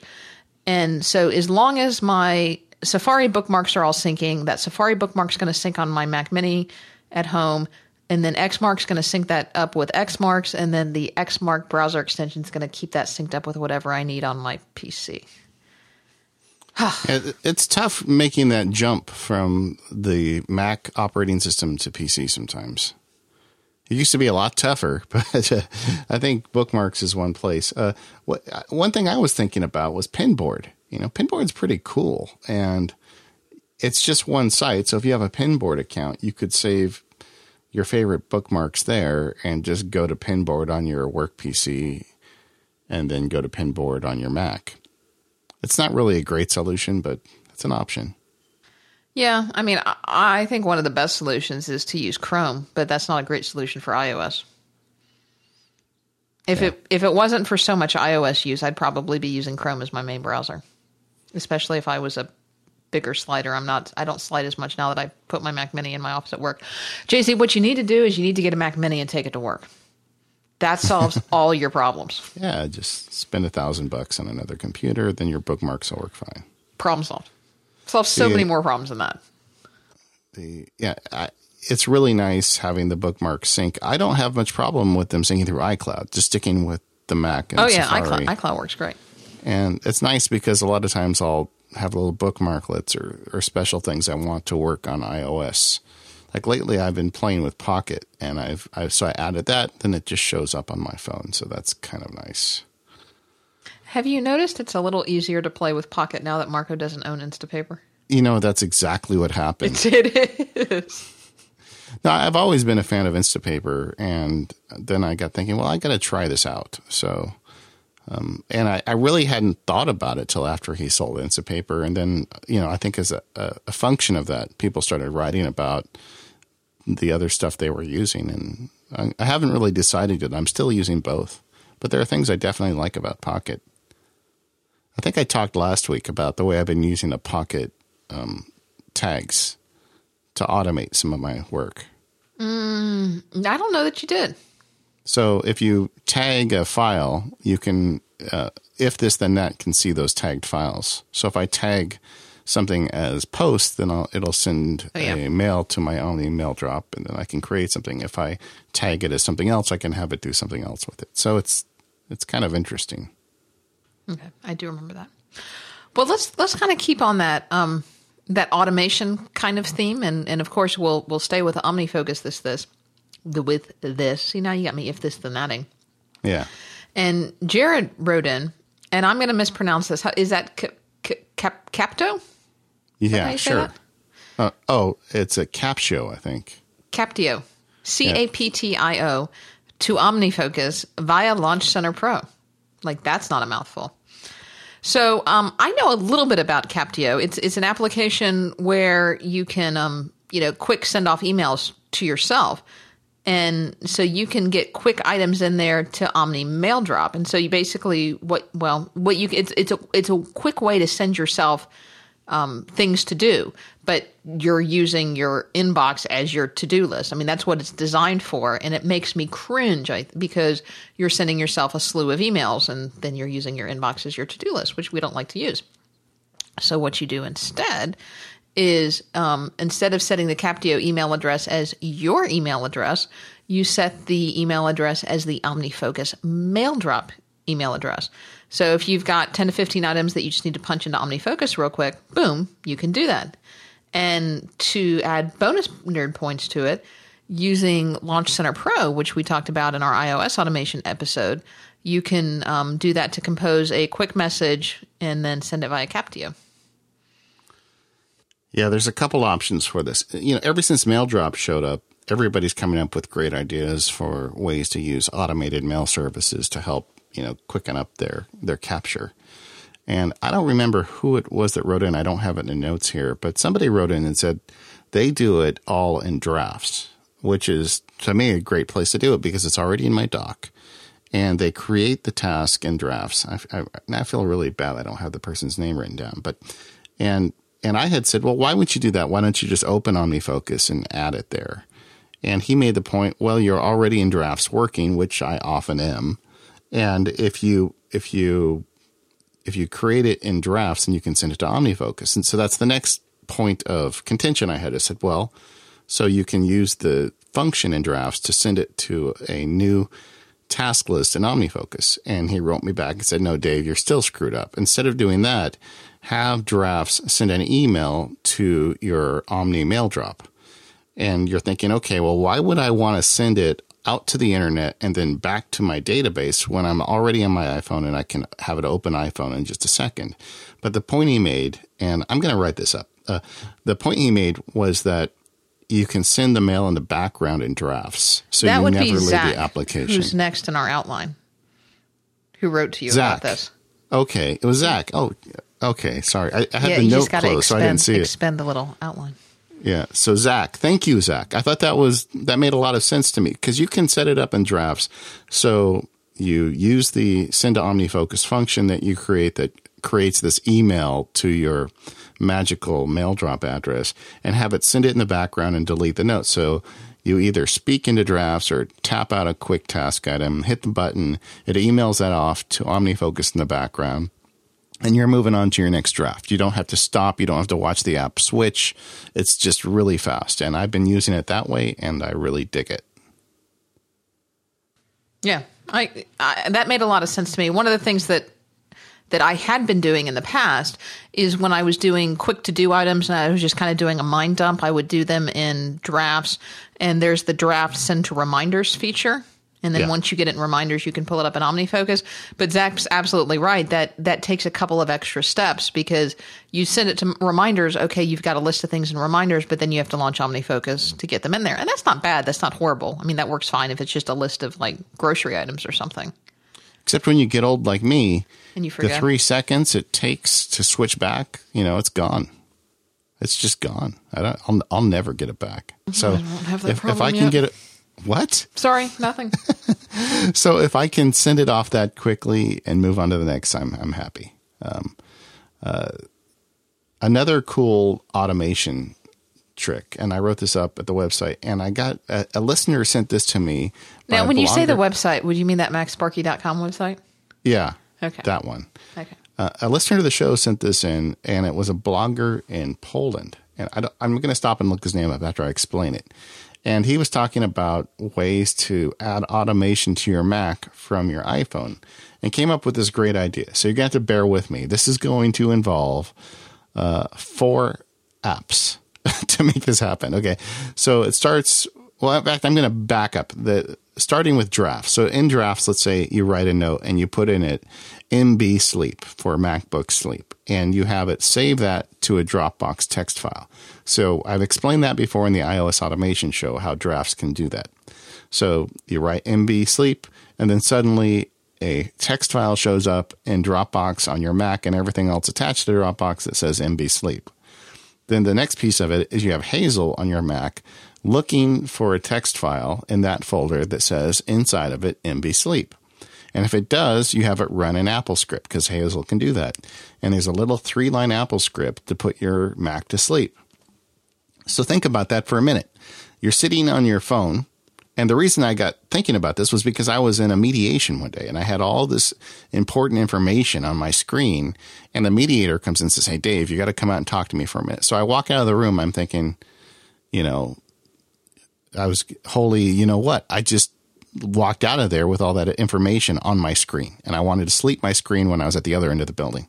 Speaker 1: And so as long as my Safari bookmarks are all syncing, that Safari bookmark is going to sync on my Mac Mini at home and then Xmark's going to sync that up with Xmarks, and then the Xmark browser extension is going to keep that synced up with whatever I need on my PC.
Speaker 2: It's tough making that jump from the Mac operating system to PC sometimes. It used to be a lot tougher, but uh, I think bookmarks is one place. Uh, what, one thing I was thinking about was Pinboard. You know, Pinboard's pretty cool, and it's just one site. So if you have a Pinboard account, you could save your favorite bookmarks there and just go to Pinboard on your work PC and then go to Pinboard on your Mac. It's not really a great solution, but it's an option.
Speaker 1: Yeah, I mean, I think one of the best solutions is to use Chrome, but that's not a great solution for iOS. If yeah. it if it wasn't for so much iOS use, I'd probably be using Chrome as my main browser, especially if I was a bigger slider. I'm not. I don't slide as much now that I put my Mac Mini in my office at work. JC, what you need to do is you need to get a Mac Mini and take it to work. That solves all your problems.
Speaker 2: Yeah, just spend a thousand bucks on another computer, then your bookmarks will work fine.
Speaker 1: Problem solved. Solves so the, many more problems than that.
Speaker 2: The yeah, I, it's really nice having the bookmark sync. I don't have much problem with them syncing through iCloud. Just sticking with the Mac.
Speaker 1: And Oh yeah, iCloud, iCloud works great.
Speaker 2: And it's nice because a lot of times I'll have little bookmarklets or, or special things I want to work on iOS. Like lately, I've been playing with Pocket, and I've, I've so I added that. Then it just shows up on my phone, so that's kind of nice.
Speaker 1: Have you noticed it's a little easier to play with Pocket now that Marco doesn't own Instapaper?
Speaker 2: You know, that's exactly what happened.
Speaker 1: It is.
Speaker 2: Now, I've always been a fan of Instapaper, and then I got thinking, well, I got to try this out. So, um, and I, I, really hadn't thought about it till after he sold Instapaper, and then you know, I think as a, a, function of that, people started writing about the other stuff they were using, and I, I haven't really decided yet. I'm still using both, but there are things I definitely like about Pocket. I think I talked last week about the way I've been using the Pocket um, tags to automate some of my work.
Speaker 1: Mm, I don't know that you did.
Speaker 2: So if you tag a file, you can, uh, if this then that, can see those tagged files. So if I tag something as post, then I'll, it'll send oh, yeah. a mail to my own email drop, and then I can create something. If I tag it as something else, I can have it do something else with it. So it's it's kind of interesting.
Speaker 1: Okay, I do remember that. Well, let's let's kind of keep on that. Um, that automation kind of theme, and and of course we'll we'll stay with OmniFocus this this the with this. See now you got me if this then thatting.
Speaker 2: Yeah.
Speaker 1: And Jared wrote in, and I'm going to mispronounce this. How, is that cap, Capto?
Speaker 2: Yeah, sure. Uh, oh, it's a Captio, I think.
Speaker 1: Captio, C A P T I O, to OmniFocus via Launch Center Pro. Like that's not a mouthful. So um, I know a little bit about Captio. It's it's an application where you can um, you know quick send off emails to yourself, and so you can get quick items in there to Omni Mail Drop. And so you basically what well what you it's it's a it's a quick way to send yourself um, things to do, but you're using your inbox as your to do list. I mean, that's what it's designed for. And it makes me cringe because you're sending yourself a slew of emails and then you're using your inbox as your to do list, which we don't like to use. So, what you do instead is um, instead of setting the Captio email address as your email address, you set the email address as the OmniFocus mail drop email address. So if you've got 10 to 15 items that you just need to punch into OmniFocus real quick, boom, you can do that. And to add bonus nerd points to it, using Launch Center Pro, which we talked about in our iOS automation episode, you can um, do that to compose a quick message and then send it via Captio.
Speaker 2: Yeah, there's a couple options for this. You know, ever since MailDrop showed up, everybody's coming up with great ideas for ways to use automated mail services to help you know quicken up their their capture. And I don't remember who it was that wrote in. I don't have it in notes here, but somebody wrote in and said they do it all in drafts, which is to me a great place to do it because it's already in my doc. And they create the task in drafts. I, I, I feel really bad. I don't have the person's name written down, but and and I had said, well, why wouldn't you do that? Why don't you just open OmniFocus and add it there? And he made the point, well, you're already in drafts working, which I often am. And if you if you if you create it in drafts and you can send it to OmniFocus. And so that's the next point of contention I had. I said, well, so you can use the function in drafts to send it to a new task list in OmniFocus. And he wrote me back and said, no, Dave, you're still screwed up. Instead of doing that, have drafts send an email to your Omni mail drop. And you're thinking, okay, well, why would I want to send it out to the internet and then back to my database when I'm already on my iPhone and I can have it open iPhone in just a second. But the point he made, and I'm going to write this up. Uh, the point he made was that you can send the mail in the background in drafts, so that you would never leave Zach, the application.
Speaker 1: Who's next in our outline? Who wrote to you
Speaker 2: Zach.
Speaker 1: about this?
Speaker 2: Okay, it was Zach. Oh, okay. Sorry, I, I had yeah, the note closed, expend, so I didn't see
Speaker 1: expend it. Expend the little outline.
Speaker 2: Yeah. So Zach, thank you, Zach. I thought that was that made a lot of sense to me because you can set it up in drafts. So you use the send to OmniFocus function that you create that creates this email to your magical mail drop address and have it send it in the background and delete the note. So you either speak into drafts or tap out a quick task item, hit the button, it emails that off to OmniFocus in the background and you're moving on to your next draft. You don't have to stop. You don't have to watch the app switch. It's just really fast. And I've been using it that way and I really dig it.
Speaker 1: Yeah, I, I, that made a lot of sense to me. One of the things that that I had been doing in the past is when I was doing quick to do items and I was just kind of doing a mind dump, I would do them in drafts. And there's the draft send to reminders feature And then yeah. once you get it in reminders, you can pull it up in OmniFocus. But Zach's absolutely right that that takes a couple of extra steps because you send it to reminders. Okay, you've got a list of things in reminders, but then you have to launch OmniFocus to get them in there. And that's not bad. That's not horrible. I mean, that works fine if it's just a list of like grocery items or something.
Speaker 2: Except when you get old like me,
Speaker 1: and you forget.
Speaker 2: the three seconds it takes to switch back, you know, it's gone. It's just gone. I don't. I'll, I'll never get it back. So mm-hmm. if, if I can
Speaker 1: yet.
Speaker 2: get it what?
Speaker 1: Sorry, nothing.
Speaker 2: so if I can send it off that quickly and move on to the next, I'm I'm happy. Um, uh, another cool automation trick, and I wrote this up at the website, and I got a, a listener sent this to me.
Speaker 1: Now, when you say the website, would you mean that MacSparky.com website?
Speaker 2: Yeah.
Speaker 1: Okay.
Speaker 2: That one.
Speaker 1: Okay.
Speaker 2: Uh, a listener to the show sent this in, and it was a blogger in Poland. And I am going to stop and look his name up after I explain it. And he was talking about ways to add automation to your Mac from your iPhone and came up with this great idea. So you're going to have to bear with me. This is going to involve uh, four apps to make this happen. Okay. So it starts, well, in fact, I'm going to back up the starting with drafts. So in drafts, let's say you write a note and you put in it MB sleep for MacBook sleep and you have it save that to a Dropbox text file. So I've explained that before in the iOS automation show, how drafts can do that. So you write MB sleep, and then suddenly a text file shows up in Dropbox on your Mac and everything else attached to Dropbox that says MB sleep. Then the next piece of it is you have Hazel on your Mac looking for a text file in that folder that says inside of it MB sleep. And if it does, you have it run in AppleScript because Hazel can do that. And there's a little three line AppleScript to put your Mac to sleep. So think about that for a minute. You're sitting on your phone. And the reason I got thinking about this was because I was in a mediation one day and I had all this important information on my screen. And the mediator comes in and says, Hey, Dave, you got to come out and talk to me for a minute. So I walk out of the room. I'm thinking, you know, I was wholly, you know what? I just walked out of there with all that information on my screen. And I wanted to sleep my screen when I was at the other end of the building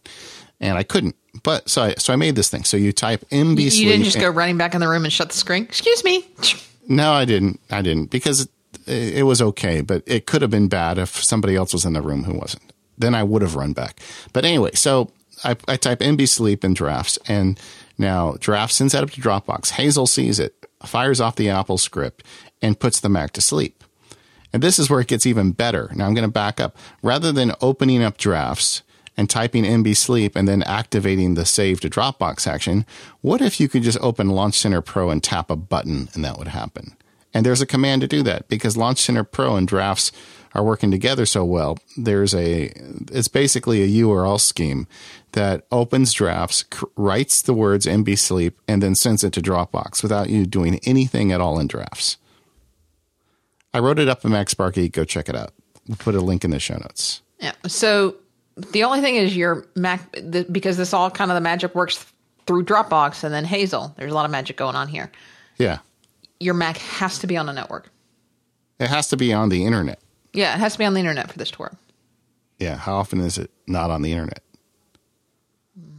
Speaker 2: and I couldn't. But so I so I made this thing. So you type MB
Speaker 1: you,
Speaker 2: sleep.
Speaker 1: You didn't just go running back in the room and shut the screen. Excuse me.
Speaker 2: No, I didn't. I didn't because it, it was okay, but it could have been bad if somebody else was in the room who wasn't. Then I would have run back. But anyway, so I, I type MB sleep in drafts, and now draft sends that up to Dropbox. Hazel sees it, fires off the Apple script and puts the Mac to sleep. And this is where it gets even better. Now I'm going to back up. Rather than opening up drafts, and typing MB Sleep and then activating the save to Dropbox action, what if you could just open Launch Center Pro and tap a button and that would happen? And there's a command to do that because Launch Center Pro and Drafts are working together so well. There's a, it's basically a URL scheme that opens drafts, writes the words MB Sleep, and then sends it to Dropbox without you doing anything at all in drafts. I wrote it up in MacSparky. Go check it out. We'll put a link in the show notes.
Speaker 1: Yeah. So the only thing is your Mac the, because this all kind of the magic works through Dropbox and then Hazel. There's a lot of magic going on here.
Speaker 2: Yeah.
Speaker 1: Your Mac has to be on a network.
Speaker 2: It has to be on the internet.
Speaker 1: Yeah, it has to be on the internet for this to work.
Speaker 2: Yeah. How often is it not on the internet?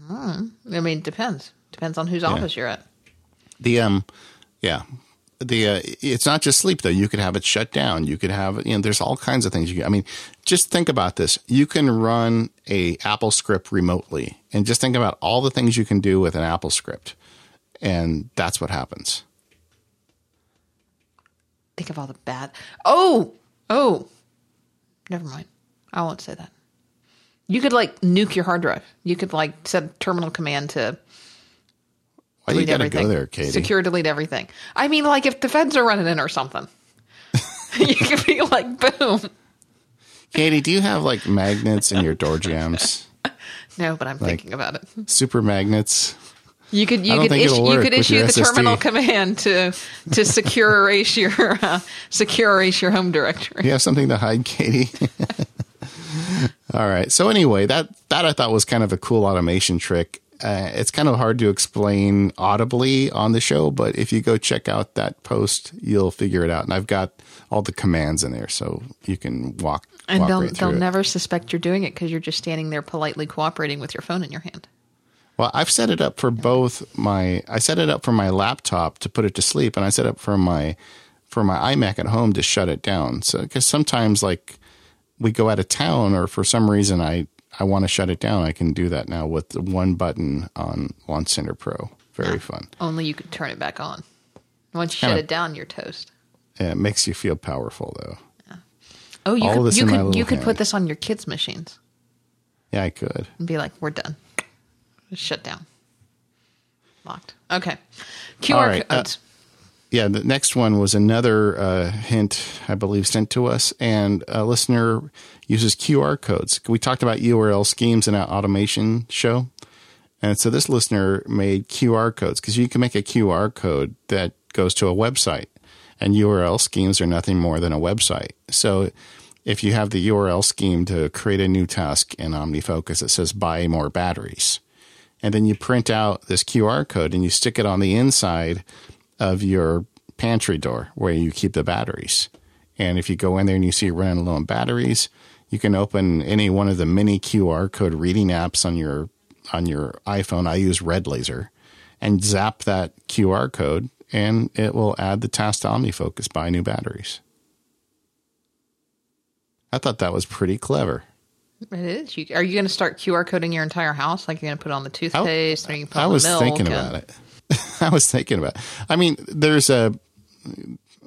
Speaker 1: Hmm. I mean, it depends. Depends on whose yeah. office you're at.
Speaker 2: The um, yeah, the uh, it's not just sleep though. You could have it shut down. You could have you know there's all kinds of things you can. I mean, just think about this. You can run a Apple script remotely, and just think about all the things you can do with an Apple script, and that's what happens.
Speaker 1: Think of all the bad. Oh, oh, never mind. I won't say that. You could like nuke your hard drive. You could like set terminal command to
Speaker 2: why you gotta everything. go there, Katie?
Speaker 1: Secure, delete everything. I mean, like if the feds are running in or something, you could be like, boom.
Speaker 2: Katie, do you have like magnets in your door jambs?
Speaker 1: no, but I'm like, thinking about it.
Speaker 2: Super magnets.
Speaker 1: You could you could issue, you could issue the terminal command to to secure erase your uh, secure erase your home directory.
Speaker 2: You have something to hide, Katie. All right. So anyway, that that I thought was kind of a cool automation trick uh, it's kind of hard to explain audibly on the show, but if you go check out that post, you'll figure it out. And I've got all the commands in there, so you can walk.
Speaker 1: And
Speaker 2: walk
Speaker 1: they'll
Speaker 2: right
Speaker 1: they'll
Speaker 2: it.
Speaker 1: never suspect you're doing it because you're just standing there politely cooperating with your phone in your hand.
Speaker 2: Well, I've set it up for both my. I set it up for my laptop to put it to sleep, and I set it up for my for my iMac at home to shut it down. So because sometimes like we go out of town or for some reason I I want to shut it down, I can do that now with the one button on Launch Center Pro. Very ah, fun.
Speaker 1: Only you can turn it back on. Once you shut it down, you're toast.
Speaker 2: Yeah, it makes you feel powerful though. Yeah.
Speaker 1: Oh, you All could you could you could put this on your kids' machines.
Speaker 2: Yeah, I could.
Speaker 1: And be like, we're done. Shut down. Locked. Okay. QR right, uh, codes. Uh,
Speaker 2: yeah, the next one was another uh, hint, I believe, sent to us, and a listener uses QR codes. We talked about URL schemes in our automation show. And so this listener made QR codes because you can make a QR code that goes to a website, and URL schemes are nothing more than a website. So if you have the URL scheme to create a new task in OmniFocus that says buy more batteries, and then you print out this QR code and you stick it on the inside of your pantry door where you keep the batteries. And if you go in there and you see you're running low on batteries, you can open any one of the mini QR code reading apps on your on your iPhone. I use Red Laser and zap that QR code and it will add the task to OmniFocus buy new batteries. I thought that was pretty clever.
Speaker 1: It is. You, are you going to start QR coding your entire house? Like you're going to put it on the toothpaste, I, or you put I
Speaker 2: was thinking and... about it. I was thinking about. It. I mean, there's a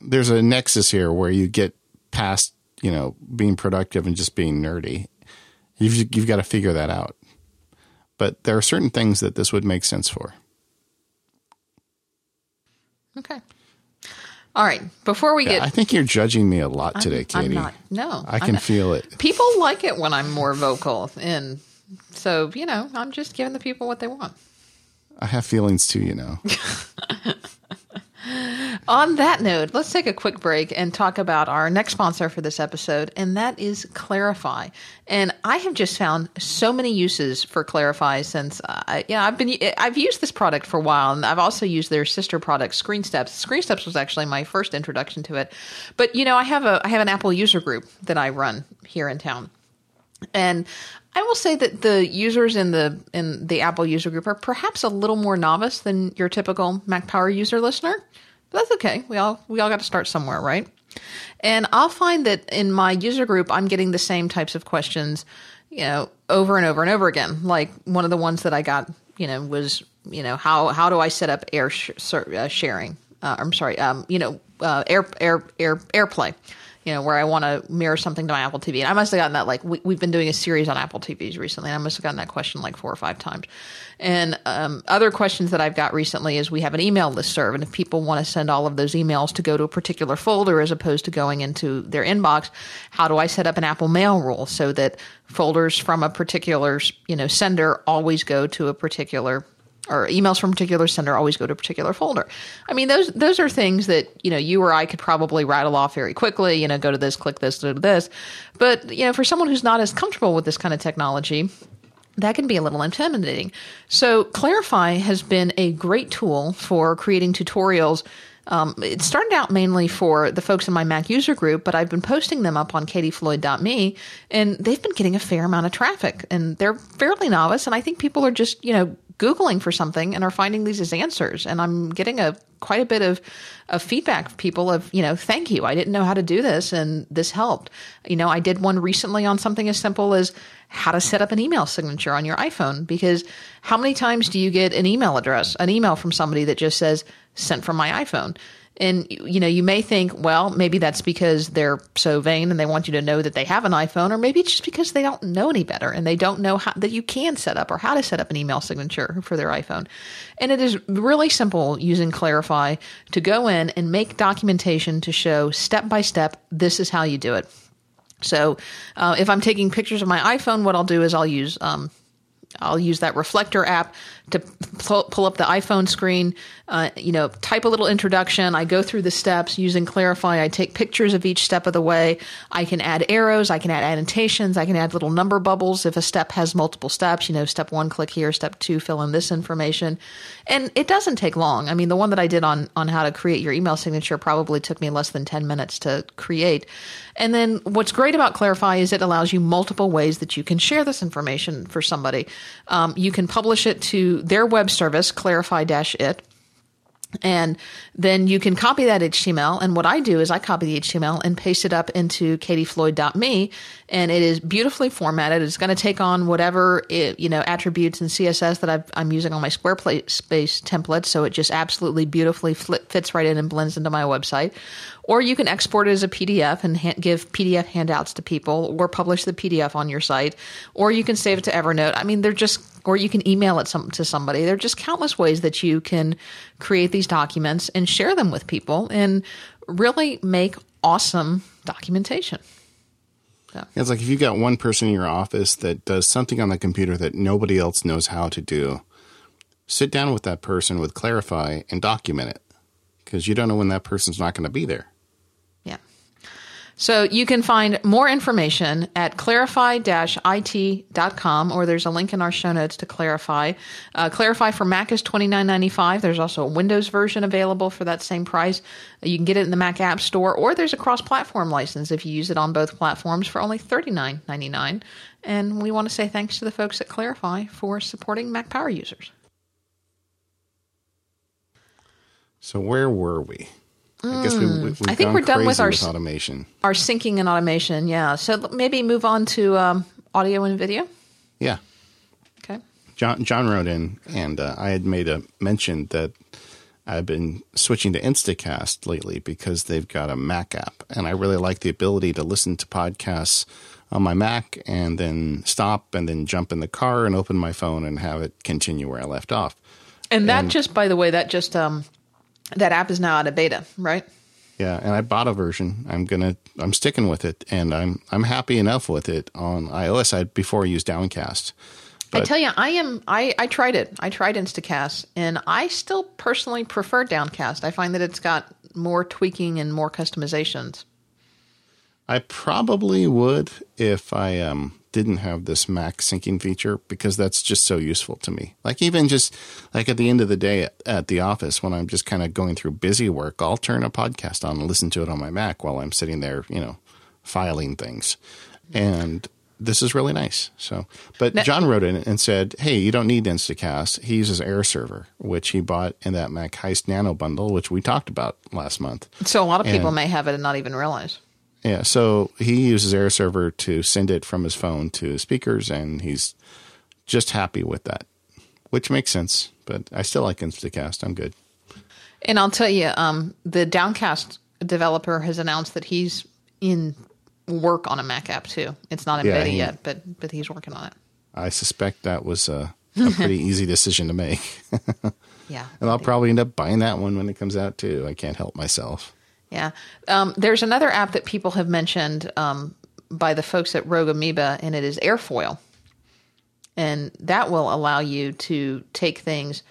Speaker 2: there's a nexus here where you get past you know being productive and just being nerdy. You've you've got to figure that out. But there are certain things that this would make sense for.
Speaker 1: Okay. All right. Before we yeah, get,
Speaker 2: I think you're judging me a lot today, I'm, Katie.
Speaker 1: I'm not. No,
Speaker 2: I can feel it.
Speaker 1: People like it when I'm more vocal, and so you know, I'm just giving the people what they want.
Speaker 2: I have feelings too, you know.
Speaker 1: On that note, let's take a quick break and talk about our next sponsor for this episode, and that is Clarify. And I have just found so many uses for Clarify since, uh, yeah, I've been I've used this product for a while, and I've also used their sister product, ScreenSteps. ScreenSteps was actually my first introduction to it, but you know, I have a I have an Apple user group that I run here in town, and I will say that the users in the in the Apple user group are perhaps a little more novice than your typical Mac Power user listener. But that's okay. We all we all got to start somewhere, right? And I'll find that in my user group, I'm getting the same types of questions, you know, over and over and over again. Like one of the ones that I got, you know, was you know how how do I set up air sh- uh, sharing? Uh, I'm sorry, um, you know, uh, air air air AirPlay you know, where I want to mirror something to my Apple TV. And I must have gotten that like we, have been doing a series on Apple TVs recently. And I must have gotten that question like four or five times. And um, other questions that I've got recently is we have an email list serve, and if people want to send all of those emails to go to a particular folder as opposed to going into their inbox, how do I set up an Apple Mail rule so that folders from a particular you know sender always go to a particular or emails from a particular sender always go to a particular folder. I mean, those those are things that you know you or I could probably rattle off very quickly. You know, go to this, click this, do this. But you know, for someone who's not as comfortable with this kind of technology, that can be a little intimidating. So, Clarify has been a great tool for creating tutorials. Um, it started out mainly for the folks in my Mac user group, but I've been posting them up on katiefloyd.me, and they've been getting a fair amount of traffic. And they're fairly novice, and I think people are just, you know, Googling for something and are finding these as answers. And I'm getting a quite a bit of, of feedback from people of, you know, thank you. I didn't know how to do this and this helped. You know, I did one recently on something as simple as how to set up an email signature on your iPhone because how many times do you get an email address, an email from somebody that just says sent from my iPhone? And you know, you may think, well, maybe that's because they're so vain and they want you to know that they have an iPhone, or maybe it's just because they don't know any better and they don't know how that you can set up or how to set up an email signature for their iPhone. And it is really simple using Clarify to go in and make documentation to show step by step this is how you do it. So, uh, if I'm taking pictures of my iPhone, what I'll do is I'll use um, I'll use that reflector app to pull, pull up the iPhone screen, uh, you know, type a little introduction. I go through the steps using Clarify. I take pictures of each step of the way. I can add arrows. I can add annotations. I can add little number bubbles if a step has multiple steps. You know, step one, click here. Step two, fill in this information. And it doesn't take long. I mean, the one that I did on on how to create your email signature probably took me less than ten minutes to create. And then what's great about Clarify is it allows you multiple ways that you can share this information for somebody. Um, you can publish it to their web service, clarify-it. And then you can copy that HTML. And what I do is I copy the HTML and paste it up into katiefloyd.me. And it is beautifully formatted. It's going to take on whatever, it, you know, attributes and CSS that i am using on my Squarespace template. So it just absolutely beautifully fits right in and blends into my website. Or you can export it as a PDF and ha- give PDF handouts to people or publish the PDF on your site. Or you can save it to Evernote. I mean, they're just or you can email it some, to somebody. There are just countless ways that you can create these documents and share them with people and really make awesome documentation.
Speaker 2: So. It's like if you've got one person in your office that does something on the computer that nobody else knows how to do, sit down with that person with Clarify and document it because you don't know when that person's not going to be there.
Speaker 1: So you can find more information at clarify-it.com or there's a link in our show notes to Clarify. Uh, Clarify for Mac is $29.95. There's also a Windows version available for that same price. You can get it in the Mac App Store or there's a cross-platform license if you use it on both platforms for only $39.99. And we want to say thanks to the folks at Clarify for supporting Mac Power users.
Speaker 2: So where were we? I guess we, we,
Speaker 1: I think we're done with our
Speaker 2: with automation.
Speaker 1: Our syncing and automation, yeah. So maybe move on to um, audio and video.
Speaker 2: Yeah.
Speaker 1: Okay.
Speaker 2: John John wrote in, and uh, I had made a mention that I've been switching to Instacast lately because they've got a Mac app, and I really like the ability to listen to podcasts on my Mac and then stop and then jump in the car and open my phone and have it continue where I left off.
Speaker 1: And that and, just, by the way, that just um, that app is now out of beta, right?
Speaker 2: Yeah, and I bought a version. I'm gonna I'm sticking with it, and I'm I'm happy enough with it on iOS. I before I used Downcast.
Speaker 1: But, I tell you, I am. I I tried it. I tried Instacast, and I still personally prefer Downcast. I find that it's got more tweaking and more customizations.
Speaker 2: I probably would if I um didn't have this Mac syncing feature because that's just so useful to me. Like even just like at the end of the day at, at the office when I'm just kind of going through busy work, I'll turn a podcast on and listen to it on my Mac while I'm sitting there, you know, filing things. And this is really nice. So, but now, John wrote in and said, "Hey, you don't need Instacast. He uses AirServer, which he bought in that MacHeist Nano bundle, which we talked about last month."
Speaker 1: So a lot of people and, may have it and not even realize.
Speaker 2: Yeah, so he uses AirServer to send it from his phone to his speakers, and he's just happy with that, which makes sense. But I still like Instacast. I'm good.
Speaker 1: And I'll tell you, um, the Downcast developer has announced that he's in work on a Mac app too. It's not in yeah, beta he, yet, but but he's working on it.
Speaker 2: I suspect that was a, a pretty easy decision to make.
Speaker 1: yeah,
Speaker 2: and I'll probably end up buying that one when it comes out too. I can't help myself.
Speaker 1: Yeah. Um, there's another app that people have mentioned um, by the folks at Rogue Amoeba, and it is Airfoil. And that will allow you to take things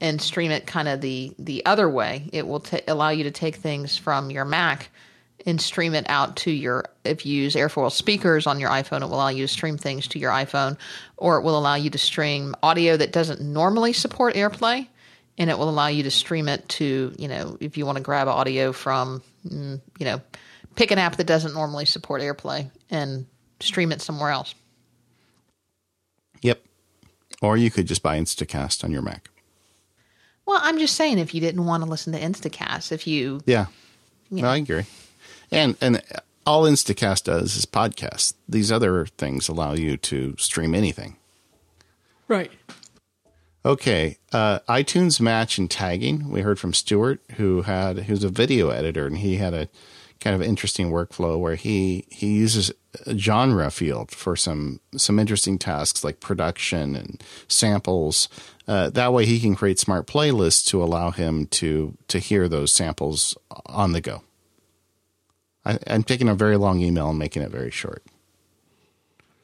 Speaker 1: and stream it kind of the, the other way. It will t- allow you to take things from your Mac and stream it out to your, if you use Airfoil speakers on your iPhone, it will allow you to stream things to your iPhone, or it will allow you to stream audio that doesn't normally support AirPlay and it will allow you to stream it to, you know, if you want to grab audio from, mm, you know, pick an app that doesn't normally support AirPlay and stream it somewhere else.
Speaker 2: Yep. Or you could just buy Instacast on your Mac.
Speaker 1: Well, I'm just saying if you didn't want to listen to Instacast, if you
Speaker 2: Yeah. You know. No, I agree. And and all Instacast does is podcasts. These other things allow you to stream anything.
Speaker 1: Right.
Speaker 2: Okay, uh, iTunes match and tagging. We heard from Stuart, who had who's a video editor, and he had a kind of interesting workflow where he he uses a genre field for some some interesting tasks like production and samples. Uh, that way, he can create smart playlists to allow him to to hear those samples on the go. I, I'm taking a very long email and making it very short.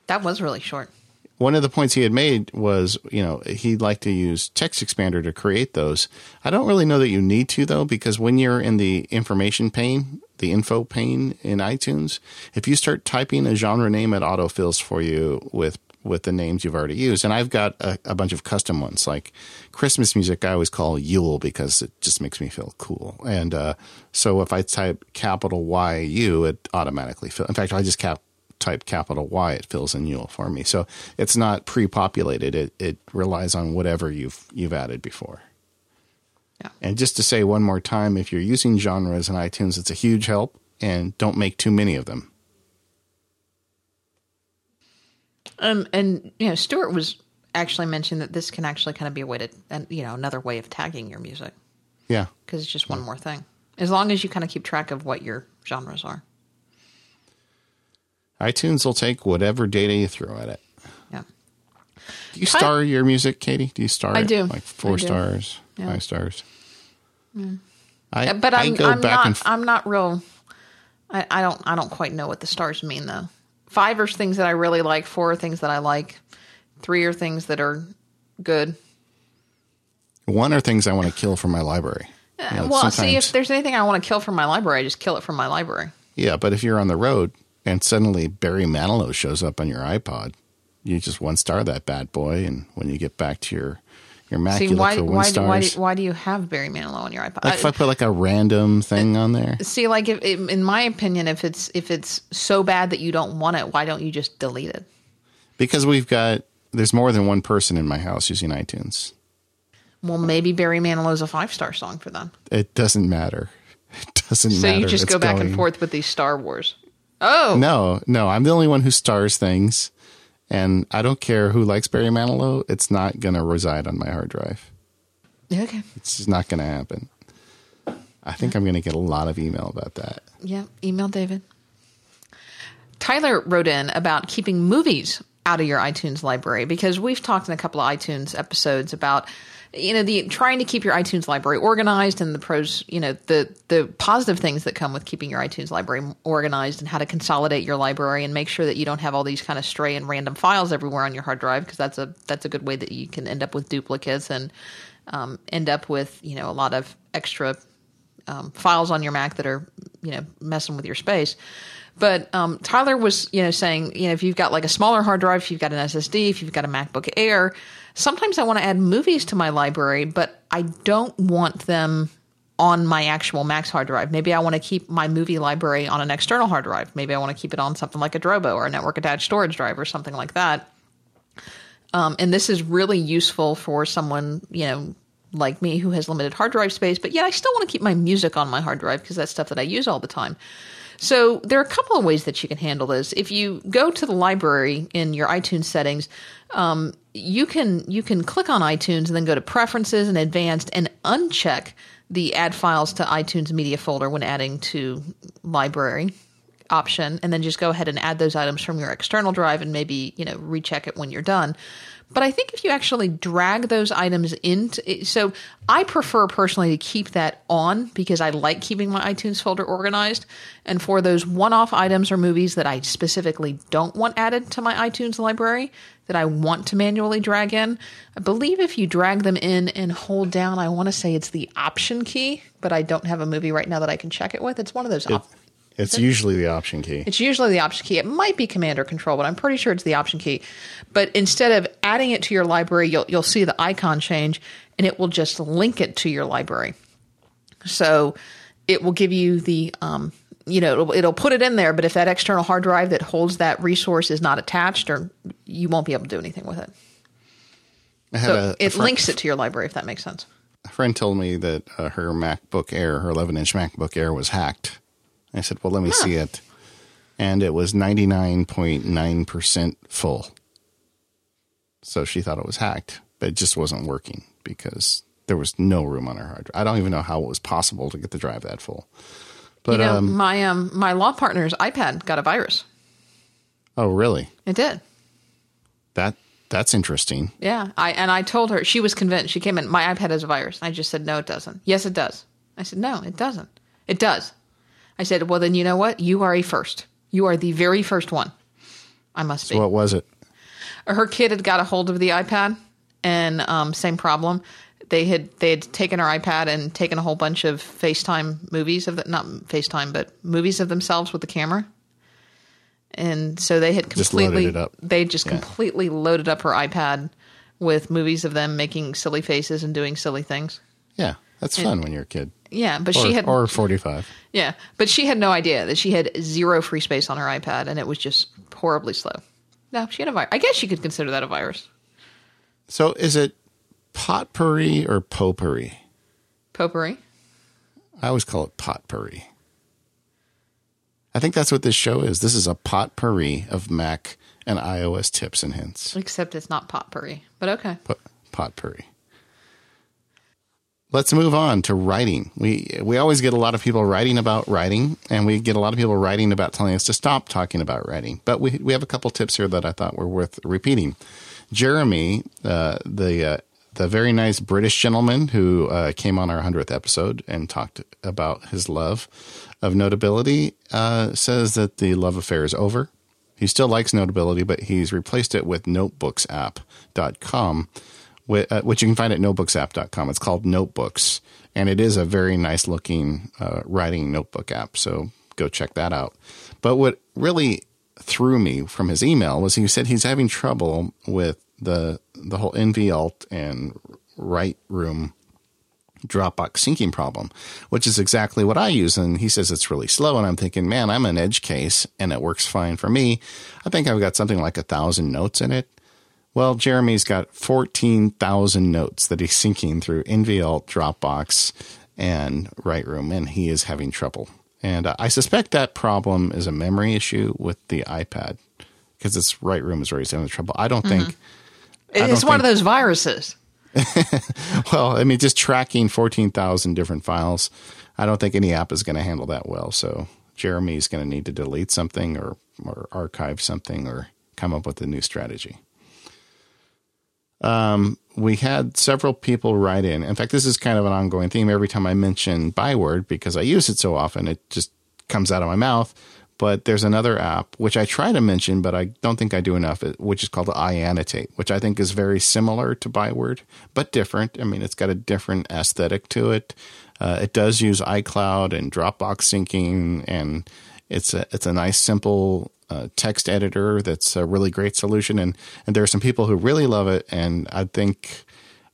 Speaker 1: That was really short
Speaker 2: one of the points he had made was, you know, he'd like to use TextExpander to create those. I don't really know that you need to though, because when you're in the information pane, the info pane in iTunes, if you start typing a genre name, it autofills for you with with the names you've already used. And I've got a, a, bunch of custom ones, like Christmas music. I always call Yule because it just makes me feel cool. And uh, so if I type capital Y U, it automatically fills. In fact, I just cap type capital Y, it fills in Yule for me. So it's not pre-populated. It it relies on whatever you've you've added before. Yeah. And just to say one more time, if you're using genres in iTunes, it's a huge help, and don't make too many of them.
Speaker 1: Um, and you know, Stuart was actually mentioned that this can actually kind of be a way to, and you know, another way of tagging your music.
Speaker 2: Yeah,
Speaker 1: because it's just one more thing. As long as you kind of keep track of what your genres are.
Speaker 2: iTunes will take whatever data you throw at it.
Speaker 1: Yeah.
Speaker 2: Do you star your music, Katie? Do you star?
Speaker 1: I do.
Speaker 2: Like four stars, yeah. five stars.
Speaker 1: Mm. I, but I'm, I am not. F- I'm not real. I, I don't. I don't quite know what the stars mean though. Five are things that I really like. Four are things that I like. Three are things that are good.
Speaker 2: One are things I want to kill from my library.
Speaker 1: You know, well, see, if there's anything I want to kill from my library, I just kill it from my library.
Speaker 2: Yeah, but if you're on the road and suddenly Barry Manilow shows up on your iPod, you just one star that bad boy, and when you get back to your your Mac, See, you
Speaker 1: why,
Speaker 2: look for one
Speaker 1: why,
Speaker 2: stars.
Speaker 1: Why do, why do you have Barry Manilow on your iPod?
Speaker 2: Like if I put like a random thing on there.
Speaker 1: Uh, see, like if, in my opinion, if it's if it's so bad that you don't want it, why don't you just delete it?
Speaker 2: Because we've got there's more than one person in my house using iTunes.
Speaker 1: Well, maybe Barry Manilow's a five star song for them.
Speaker 2: It doesn't matter. It doesn't
Speaker 1: so
Speaker 2: matter.
Speaker 1: So you just
Speaker 2: it's
Speaker 1: go back
Speaker 2: going.
Speaker 1: and forth with these Star Wars. Oh
Speaker 2: no, no! I'm the only one who stars things, and I don't care who likes Barry Manilow. It's not going to reside on my hard drive.
Speaker 1: Okay,
Speaker 2: it's just not going to happen. I think I'm going to get a lot of email about that.
Speaker 1: Yeah, email David. Tyler wrote in about keeping movies out of your iTunes library because we've talked in a couple of iTunes episodes about you know the trying to keep your iTunes library organized and the pros you know the the positive things that come with keeping your iTunes library organized and how to consolidate your library and make sure that you don't have all these kind of stray and random files everywhere on your hard drive because that's a that's a good way that you can end up with duplicates and um, end up with you know a lot of extra um, files on your Mac that are you know messing with your space. But um, Tyler was, you know, saying, you know, if you've got like a smaller hard drive, if you've got an SSD, if you've got a MacBook Air, sometimes I want to add movies to my library, but I don't want them on my actual Mac's hard drive. Maybe I want to keep my movie library on an external hard drive. Maybe I want to keep it on something like a Drobo or a network attached storage drive or something like that. Um, and this is really useful for someone, you know, like me who has limited hard drive space, but yet I still want to keep my music on my hard drive because that's stuff that I use all the time. So there are a couple of ways that you can handle this. If you go to the library in your iTunes settings, um, you can you can click on iTunes and then go to Preferences and Advanced and uncheck the Add Files to iTunes Media folder when adding to Library option, and then just go ahead and add those items from your external drive and maybe you know recheck it when you're done. But I think if you actually drag those items into, so I prefer personally to keep that on because I like keeping my iTunes folder organized. And for those one off items or movies that I specifically don't want added to my iTunes library that I want to manually drag in, I believe if you drag them in and hold down, I want to say it's the option key, but I don't have a movie right now that I can check it with. It's one of those. Op-
Speaker 2: it's usually the option key.
Speaker 1: It's usually the option key. It might be command or control, but I'm pretty sure it's the option key. But instead of adding it to your library, you'll you'll see the icon change and it will just link it to your library. So it will give you the um, you know it'll, it'll put it in there, but if that external hard drive that holds that resource is not attached, or you won't be able to do anything with it. So a, it friend, links it to your library if that makes sense.
Speaker 2: A friend told me that uh, her MacBook Air, her 11 inch MacBook Air, was hacked I said, well, let me huh. see it. And it was 99.9% full. So she thought it was hacked, but it just wasn't working because there was no room on her hard drive. I don't even know how it was possible to get the drive that full.
Speaker 1: But you know, um, my um my law partner's iPad got a virus.
Speaker 2: Oh, really?
Speaker 1: It did.
Speaker 2: That that's interesting.
Speaker 1: Yeah, I and I told her she was convinced. She came in. My iPad has a virus. I just said no, it doesn't. Yes, it does. I said no, it doesn't. It does. I said, well, then you know what? You are a first. You are the very first one. I must
Speaker 2: so
Speaker 1: be.
Speaker 2: What was it?
Speaker 1: Her kid had got a hold of the iPad, and um, same problem. They had they had taken her iPad and taken a whole bunch of FaceTime movies of the, not FaceTime, but movies of themselves with the camera. And so they had completely
Speaker 2: just
Speaker 1: they just yeah. completely loaded up her iPad with movies of them making silly faces and doing silly things.
Speaker 2: Yeah, that's and, fun when you're a kid.
Speaker 1: Yeah, but
Speaker 2: or,
Speaker 1: she had
Speaker 2: or 45.
Speaker 1: Yeah, but she had no idea that she had zero free space on her iPad and it was just horribly slow. No, she had a virus. I guess you could consider that a virus.
Speaker 2: So is it potpourri or potpourri?
Speaker 1: Potpourri.
Speaker 2: I always call it potpourri. I think that's what this show is. This is a potpourri of Mac and iOS tips and hints.
Speaker 1: Except it's not potpourri, but okay.
Speaker 2: Pot, potpourri. Let's move on to writing. We we always get a lot of people writing about writing, and we get a lot of people writing about telling us to stop talking about writing. But we we have a couple tips here that I thought were worth repeating. Jeremy, uh, the uh, the very nice British gentleman who uh, came on our hundredth episode and talked about his love of Notability, uh, says that the love affair is over. He still likes Notability, but he's replaced it with NotebooksApp.com which you can find at notebooksapp.com. It's called Notebooks, and it is a very nice looking uh, writing notebook app. So go check that out. But what really threw me from his email was he said he's having trouble with the the whole nvALT and Write Room Dropbox syncing problem, which is exactly what I use. And he says it's really slow. And I'm thinking, man, I'm an edge case and it works fine for me. I think I've got something like a thousand notes in it. Well, Jeremy's got 14,000 notes that he's syncing through nvALT, Dropbox, and WriteRoom, and he is having trouble. And uh, I suspect that problem is a memory issue with the iPad because its WriteRoom is already having trouble. I don't mm-hmm. think.
Speaker 1: It's one think, of those viruses.
Speaker 2: well, I mean, just tracking 14,000 different files, I don't think any app is going to handle that well. So Jeremy's going to need to delete something or, or archive something or come up with a new strategy. Um, we had several people write in. In fact, this is kind of an ongoing theme. Every time I mention Byword, because I use it so often, it just comes out of my mouth. But there's another app which I try to mention, but I don't think I do enough, which is called iAnnotate, which I think is very similar to Byword, but different. I mean, it's got a different aesthetic to it. Uh, it does use iCloud and Dropbox syncing, and it's a it's a nice, simple uh, text editor that's a really great solution. And, and there are some people who really love it and I think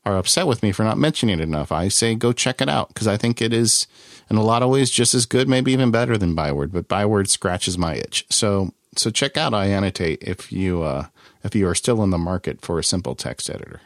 Speaker 2: are upset with me for not mentioning it enough. I say go check it out because I think it is in a lot of ways just as good, maybe even better than Byword, but Byword scratches my itch. So, so check out iAnnotate if you, uh, if you are still in the market for a simple text editor.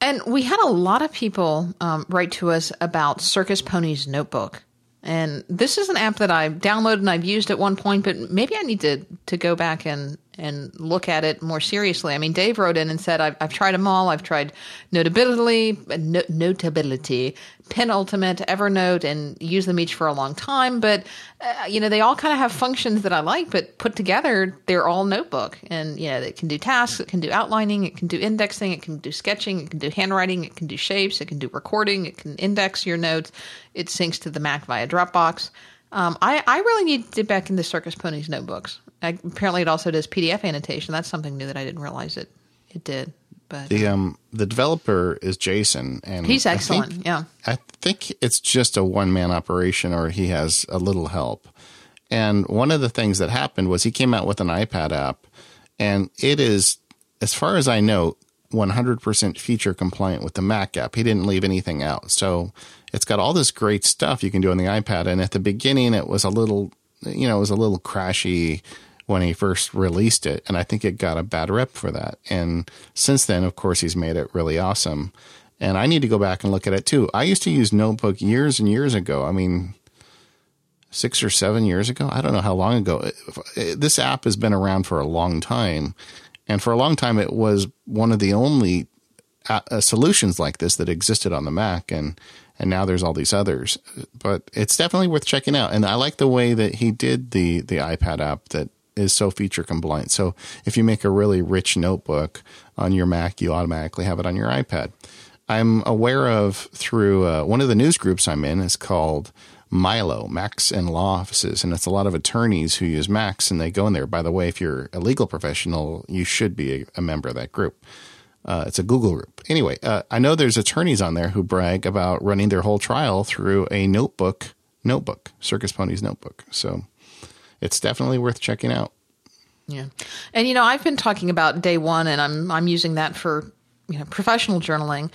Speaker 1: And we had a lot of people um, write to us about Circus Ponies Notebook. And this is an app that I've downloaded and I've used at one point, but maybe I need to to go back and and look at it more seriously. I mean, Dave wrote in and said, I've, I've tried them all. I've tried Notability, no, Notability, Penultimate, Evernote, and use them each for a long time. But, uh, you know, they all kind of have functions that I like, but put together, they're all notebook. And, you know, it can do tasks, it can do outlining, it can do indexing, it can do sketching, it can do handwriting, it can do shapes, it can do recording, it can index your notes. It syncs to the Mac via Dropbox. Um, I, I really need to get back into Circus Ponies notebooks. I, apparently, it also does PDF annotation. That's something new that I didn't realize it it did. But
Speaker 2: the um the developer is Jason, and
Speaker 1: he's excellent.
Speaker 2: I think,
Speaker 1: yeah,
Speaker 2: I think it's just a one man operation, or he has a little help. And one of the things that happened was he came out with an iPad app, and it is, as far as I know, 100% feature compliant with the Mac app. He didn't leave anything out. So it's got all this great stuff you can do on the iPad. And at the beginning, it was a little, you know, it was a little crashy when he first released it. And I think it got a bad rep for that. And since then, of course, he's made it really awesome. And I need to go back and look at it too. I used to use Notebook years and years ago. I mean, six or seven years ago. I don't know how long ago. This app has been around for a long time. And for a long time, it was one of the only uh, solutions like this that existed on the Mac. And and now there's all these others. But it's definitely worth checking out. And I like the way that he did the the iPad app that is so feature compliant. So if you make a really rich notebook on your Mac, you automatically have it on your iPad. I'm aware of through uh, one of the news groups I'm in is called Milo, Macs and Law Offices, and it's a lot of attorneys who use Macs and they go in there. By the way, if you're a legal professional, you should be a, a member of that group. Uh, it's a Google group. Anyway, uh, I know there's attorneys on there who brag about running their whole trial through a notebook, notebook, Circus Ponies notebook. So it's definitely worth checking out.
Speaker 1: Yeah, and you know I've been talking about day one, and I'm I'm using that for you know professional journaling.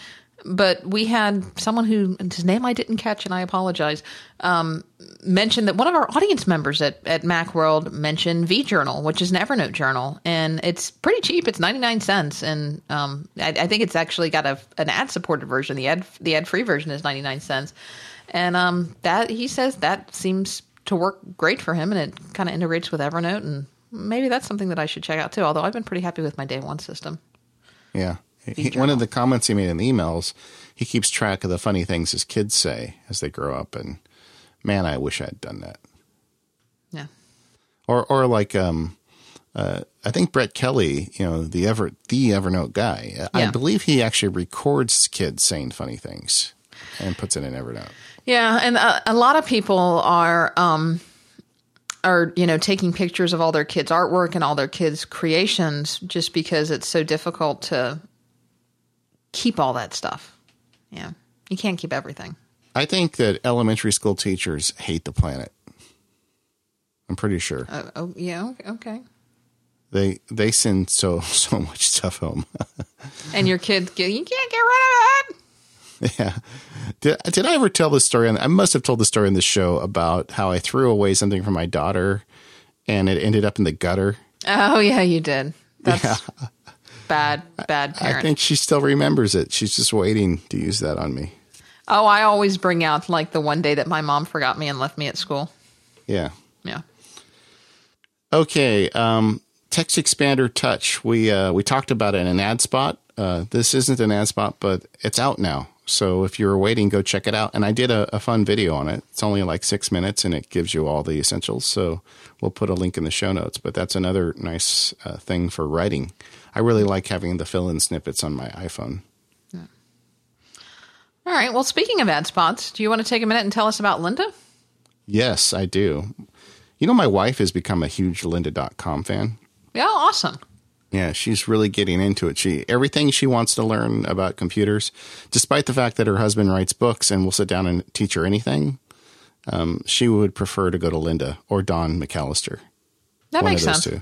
Speaker 1: but we had someone who his name I didn't catch, and I apologize. Um, mentioned that one of our audience members at at MacWorld mentioned vJournal, which is an Evernote journal, and it's pretty cheap. It's ninety nine cents, and um, I, I, think it's actually got a an ad supported version. The ad the ad free version is ninety nine cents, and um, that he says that seems to work great for him, and it kind of integrates with Evernote, and maybe that's something that I should check out too. Although I've been pretty happy with my day one system.
Speaker 2: Yeah. He, one of the comments he made in the emails, he keeps track of the funny things his kids say as they grow up, and man, I wish I'd done that.
Speaker 1: Yeah.
Speaker 2: Or, or like, um, uh, I think Brett Kelly, you know, the ever the Evernote guy. Yeah. I believe he actually records kids saying funny things and puts it in Evernote.
Speaker 1: Yeah, and a, a lot of people are. Um, are you know taking pictures of all their kids' artwork and all their kids' creations just because it's so difficult to keep all that stuff. Yeah. You can't keep everything.
Speaker 2: I think that elementary school teachers hate the planet. I'm pretty sure.
Speaker 1: Uh, oh, yeah. Okay.
Speaker 2: They they send so so much stuff home.
Speaker 1: and your kids, get, you can't get rid of it.
Speaker 2: Yeah. Did, did I ever tell the story? On, I must have told the story in the show about how I threw away something for my daughter and it ended up in the gutter.
Speaker 1: Oh, yeah, you did. That's, yeah bad, bad parent.
Speaker 2: I think she still remembers it. She's just waiting to use that on me.
Speaker 1: Oh, I always bring out like the one day that my mom forgot me and left me at school.
Speaker 2: Yeah.
Speaker 1: Yeah.
Speaker 2: Okay. Um, TextExpander touch. We uh, we talked about it in an ad spot. Uh, this isn't an ad spot, but it's out now. So if you're waiting, go check it out. And I did a, a, fun video on it. It's only like six minutes and it gives you all the essentials. So we'll put a link in the show notes. But that's another nice uh, thing for writing. I really like having the fill in snippets on my iPhone. Yeah.
Speaker 1: All right. Well, speaking of ad spots, do you want to take a minute and tell us about Lynda?
Speaker 2: Yes, I do. You know, my wife has become a huge lynda.com fan.
Speaker 1: Yeah, awesome.
Speaker 2: Yeah, she's really getting into it. She everything she wants to learn about computers, despite the fact that her husband writes books and will sit down and teach her anything. Um, she would prefer to go to Lynda or Don McAllister.
Speaker 1: That makes sense. Two.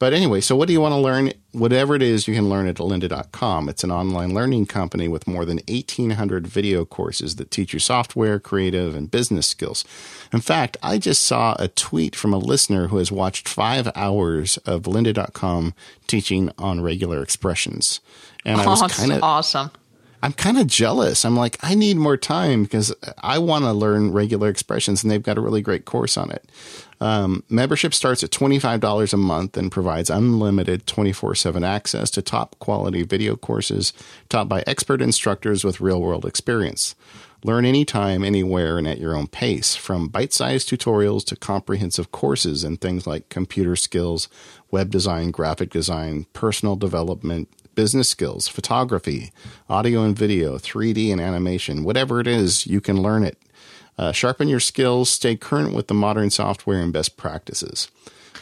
Speaker 2: But anyway, so what do you want to learn? Whatever it is, you can learn at lynda.com. It's an online learning company with more than 1,800 video courses that teach you software, creative, and business skills. In fact, I just saw a tweet from a listener who has watched five hours of lynda.com teaching on regular expressions.
Speaker 1: And I was kind of awesome.
Speaker 2: I'm kind of jealous. I'm like, I need more time because I want to learn regular expressions, and they've got a really great course on it. Um, membership starts at $25 a month and provides unlimited 24 7 access to top quality video courses taught by expert instructors with real world experience. Learn anytime, anywhere, and at your own pace, from bite sized tutorials to comprehensive courses in things like computer skills, web design, graphic design, personal development, business skills, photography, audio and video, 3D and animation, whatever it is, you can learn it. Uh, sharpen your skills, stay current with the modern software and best practices.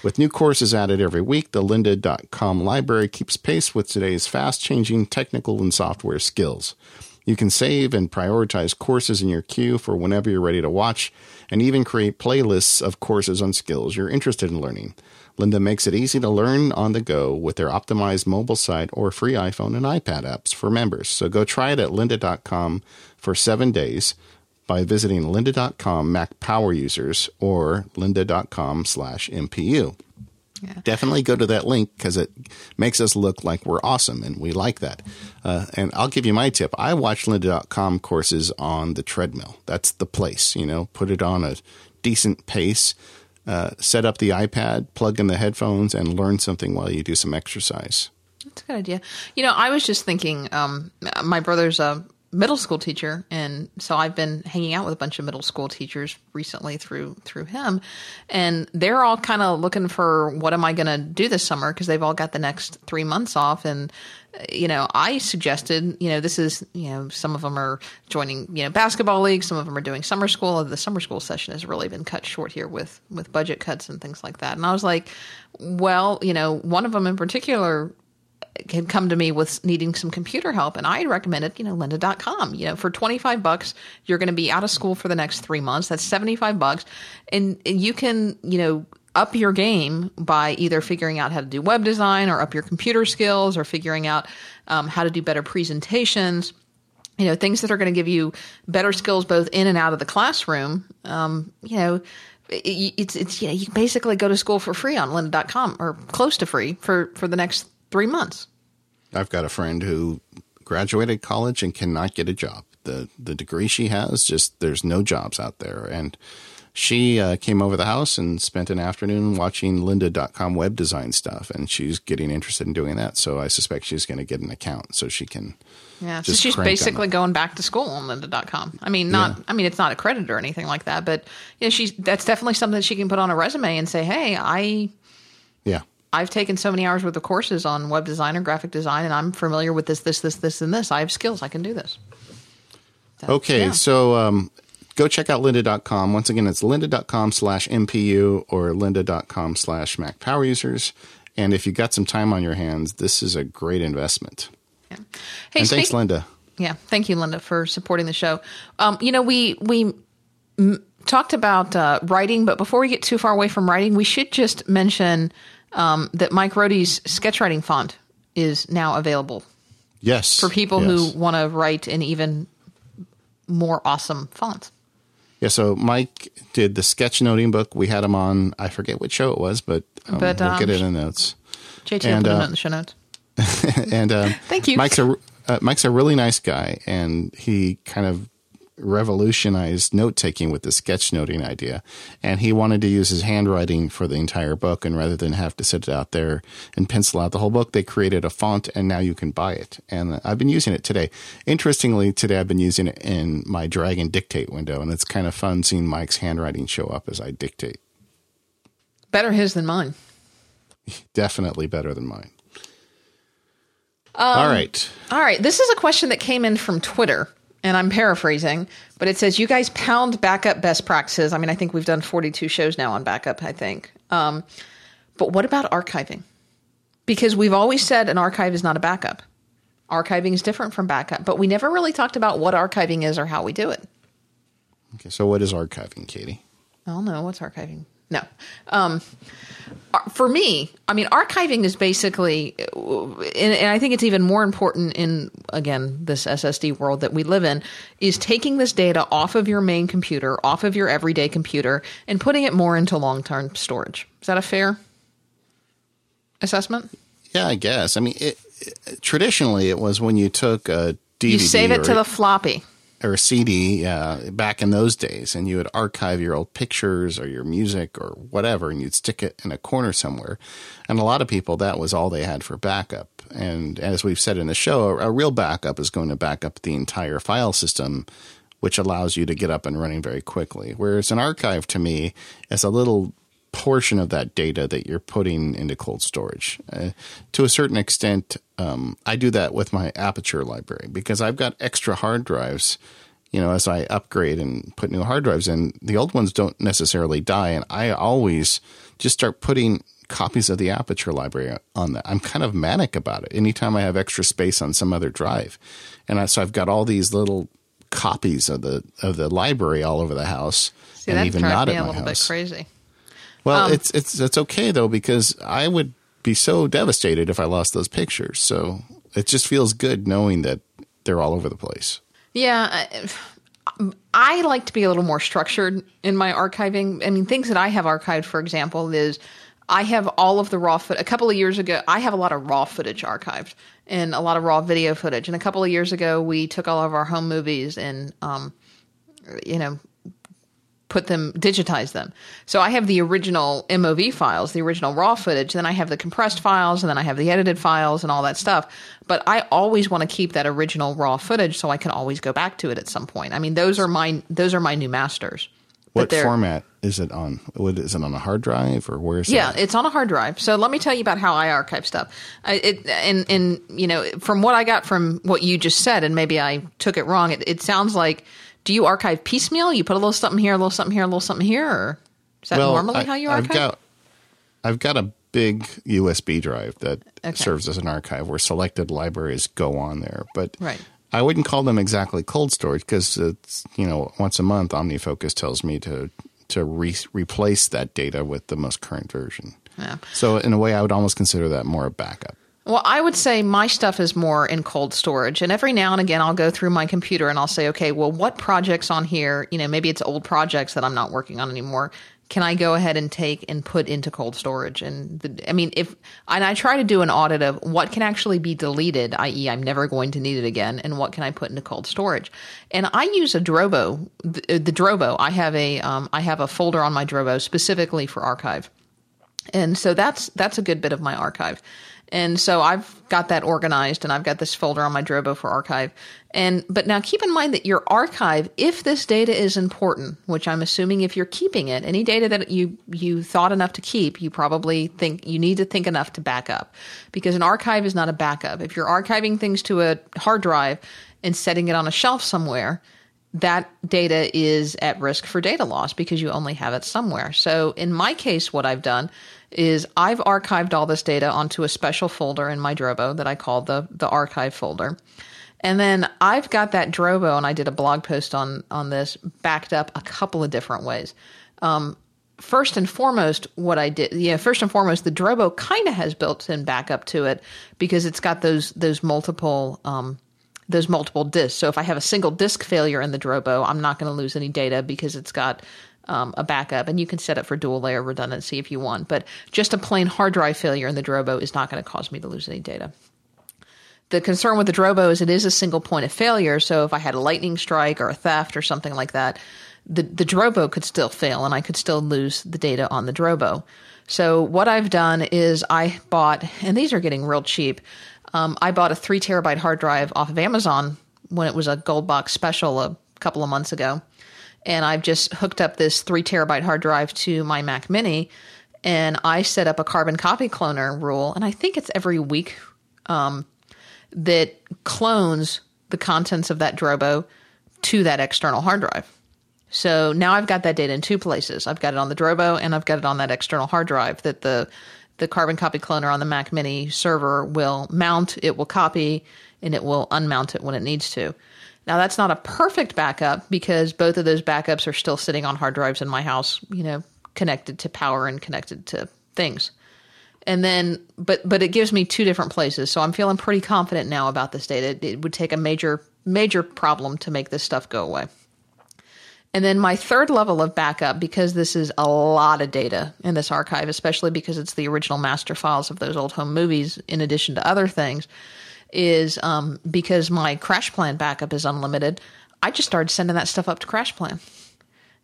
Speaker 2: With new courses added every week, the lynda.com library keeps pace with today's fast changing technical and software skills. You can save and prioritize courses in your queue for whenever you're ready to watch, and even create playlists of courses on skills you're interested in learning. Lynda makes it easy to learn on the go with their optimized mobile site or free iPhone and iPad apps for members. So go try it at lynda.com for seven days by visiting lynda.com Mac Power users or lynda.com slash MPU. Yeah. Definitely go to that link because it makes us look like we're awesome and we like that. Uh, and I'll give you my tip. I watch lynda.com courses on the treadmill. That's the place, you know, put it on a decent pace uh, set up the iPad, plug in the headphones, and learn something while you do some exercise.
Speaker 1: That's a good idea. You know, I was just thinking, um, my brother's a middle school teacher, and so I've been hanging out with a bunch of middle school teachers recently through through him, and they're all kind of looking for what am I going to do this summer because they've all got the next three months off, and you know, I suggested, you know, this is, you know, some of them are joining, you know, basketball leagues, some of them are doing summer school. The summer school session has really been cut short here with with budget cuts and things like that. And I was like, well, you know, one of them in particular had come to me with needing some computer help and I recommended, you know, lynda.com. You know, for 25 bucks, you're going to be out of school for the next 3 months. That's 75 bucks and, and you can, you know, up your game by either figuring out how to do web design or up your computer skills or figuring out um, how to do better presentations you know things that are going to give you better skills both in and out of the classroom um, you know it's it's you, know, you basically go to school for free on lynda.com or close to free for for the next three months.
Speaker 2: I've got a friend who graduated college and cannot get a job. The the degree she has just there's no jobs out there. And she uh, came over the house and spent an afternoon watching lynda.com web design stuff. And she's getting interested in doing that. So i suspect she's going to get an account so she can
Speaker 1: yeah so she's basically going back to school on lynda.com i mean not yeah. i mean it's not accredited or anything like that but yeah she's that's definitely something that she can put on a resume and say hey i I've taken so many hours worth of courses on web design or graphic design, and I'm familiar with this, this, this, this, and this. I have skills. I can do this.
Speaker 2: So, okay, yeah. so um, go check out lynda.com. Once again, it's lynda.com slash MPU or lynda.com slash Mac Power Users. And if you got some time on your hands, this is a great investment.
Speaker 1: Yeah.
Speaker 2: Hey, and thanks, Lynda.
Speaker 1: Yeah, thank you, Lynda, for supporting the show. Um, you know, we we m- talked about uh, writing, but before we get too far away from writing, we should just mention um, that Mike Rohde's sketchwriting font is now available.
Speaker 2: Yes,
Speaker 1: for people
Speaker 2: yes.
Speaker 1: who want to write in even more awesome fonts.
Speaker 2: Yeah, so Mike did the sketchnoting book. We had him on. I forget which show it was, but, um, but um, we'll get it in the notes.
Speaker 1: JT and, will put uh, it in the show notes.
Speaker 2: and um,
Speaker 1: thank you.
Speaker 2: Mike's a uh, Mike's a really nice guy, and he kind of revolutionized note taking with the sketchnoting idea. And he wanted to use his handwriting for the entire book. And rather than have to sit out there and pencil out the whole book, they created a font and now you can buy it. And I've been using it today. Interestingly, today I've been using it in my Dragon Dictate window. And it's kind of fun seeing Mike's handwriting show up as I dictate.
Speaker 1: Better his than mine.
Speaker 2: Definitely better than mine.
Speaker 1: Um,
Speaker 2: all right.
Speaker 1: All right. This is a question that came in from Twitter and I'm paraphrasing, but it says you guys pound backup best practices. I mean, I think we've done 42 shows now on backup, I think. Um, but what about archiving? Because we've always said an archive is not a backup. Archiving is different from backup, but we never really talked about what archiving is or how we do it.
Speaker 2: Okay, so what is archiving, Katie?
Speaker 1: I don't know. What's archiving? No. Um, for me, I mean, archiving is basically, and, I think it's even more important in, again, this SSD world that we live in, is taking this data off of your main computer, off of your everyday computer, and putting it more into long term storage. Is that a fair assessment?
Speaker 2: Yeah, I guess. I mean, it, it, traditionally, it was when you took a DVD.
Speaker 1: You save it to the floppy
Speaker 2: or CD uh, back in those days, and you would archive your old pictures or your music or whatever, and you'd stick it in a corner somewhere. And a lot of people, that was all they had for backup. And as we've said in the show, a, a real backup is going to back up the entire file system, which allows you to get up and running very quickly. Whereas an archive to me is a little portion of that data that you're putting into cold storage. Uh, to a certain extent, um, I do that with my Aperture library because I've got extra hard drives. You know, as I upgrade and put new hard drives in, the old ones don't necessarily die, and I always just start putting copies of the Aperture library on that. I'm kind of manic about it. Anytime I have extra space on some other drive, and I, so I've got all these little copies of the of the library all over the house,
Speaker 1: See,
Speaker 2: and even not
Speaker 1: at
Speaker 2: my
Speaker 1: a little
Speaker 2: house.
Speaker 1: bit crazy.
Speaker 2: Well, um, it's it's it's okay though because I would be so devastated if I lost those pictures. So it just feels good knowing that they're all over the place.
Speaker 1: Yeah. I like to be a little more structured in my archiving. I mean, things that I have archived, for example, is I have all of the raw footage. A couple of years ago, I have a lot of raw footage archived and a lot of raw video footage. And a couple of years ago, we took all of our home movies and, um, you know, put them digitize them. So I have the original MOV files, the original raw footage, then I have the compressed files and then I have the edited files and all that stuff. But I always want to keep that original raw footage so I can always go back to it at some point. I mean, those are my those are my new masters.
Speaker 2: What format is it on? Is it on a hard drive or where is it?
Speaker 1: Yeah, it's on a hard drive. So let me tell you about how I archive stuff. I, it and and you know from what I got from what you just said, and maybe I took it wrong. It, it sounds like do you archive piecemeal? You put a little something here, a little something here, a little something here, or is that
Speaker 2: well,
Speaker 1: normally
Speaker 2: I,
Speaker 1: how you archive?
Speaker 2: I've got, I've got a big USB drive that okay. serves as an archive where selected libraries go on there, but
Speaker 1: right.
Speaker 2: I wouldn't call them exactly cold storage because it's you know once a month OmniFocus tells me to to re- replace that data with the most current version. Yeah. So in a way, I would almost consider that more a backup.
Speaker 1: Well, I would say my stuff is more in cold storage. And every now and again, I'll go through my computer and I'll say, okay, well, what projects on here, you know, maybe it's old projects that I'm not working on anymore. Can I go ahead and take and put into cold storage? And the, I mean, if, and I try to do an audit of what can actually be deleted, i.e., I'm never going to need it again, and what can I put into cold storage. And I use a Drobo, the, the Drobo. I have a, um, I have a folder on my Drobo specifically for archive. And so that's, that's a good bit of my archive. And so I've got that organized and I've got this folder on my Drobo for archive. And but now keep in mind that your archive, if this data is important, which I'm assuming if you're keeping it, any data that you you thought enough to keep, you probably think you need to think enough to back up. Because an archive is not a backup. If you're archiving things to a hard drive and setting it on a shelf somewhere, that data is at risk for data loss because you only have it somewhere. So in my case, what I've done is I've archived all this data onto a special folder in my Drobo that I call the the archive folder. And then I've got that Drobo, and I did a blog post on on this, backed up a couple of different ways. Um, first and foremost, what I did, yeah, first and foremost, the Drobo kind of has built-in backup to it because it's got those those multiple um, those multiple disks. So if I have a single disk failure in the Drobo, I'm not going to lose any data because it's got um, a backup, and you can set it for dual layer redundancy if you want. But just a plain hard drive failure in the Drobo is not going to cause me to lose any data. The concern with the Drobo is it is a single point of failure. So if I had a lightning strike or a theft or something like that, the, the Drobo could still fail and I could still lose the data on the Drobo. So what I've done is I bought, and these are getting real cheap. Um, I bought a three terabyte hard drive off of Amazon when it was a gold box special a couple of months ago and I've just hooked up this three terabyte hard drive to my Mac Mini, and I set up a carbon copy cloner rule, and I think it's every week um, that clones the contents of that Drobo to that external hard drive. So now I've got that data in two places. I've got it on the Drobo and I've got it on that external hard drive that the the carbon copy cloner on the Mac Mini server will mount, it will copy, and it will unmount it when it needs to. Now that's not a perfect backup because both of those backups are still sitting on hard drives in my house, you know, connected to power and connected to things. And then but but it gives me two different places. So I'm feeling pretty confident now about this data. It, it would take a major major problem to make this stuff go away. And then my third level of backup, because this is a lot of data in this archive, especially because it's the original master files of those old home movies, in addition to other things, is um, because my CrashPlan backup is unlimited. I just started sending that stuff up to CrashPlan.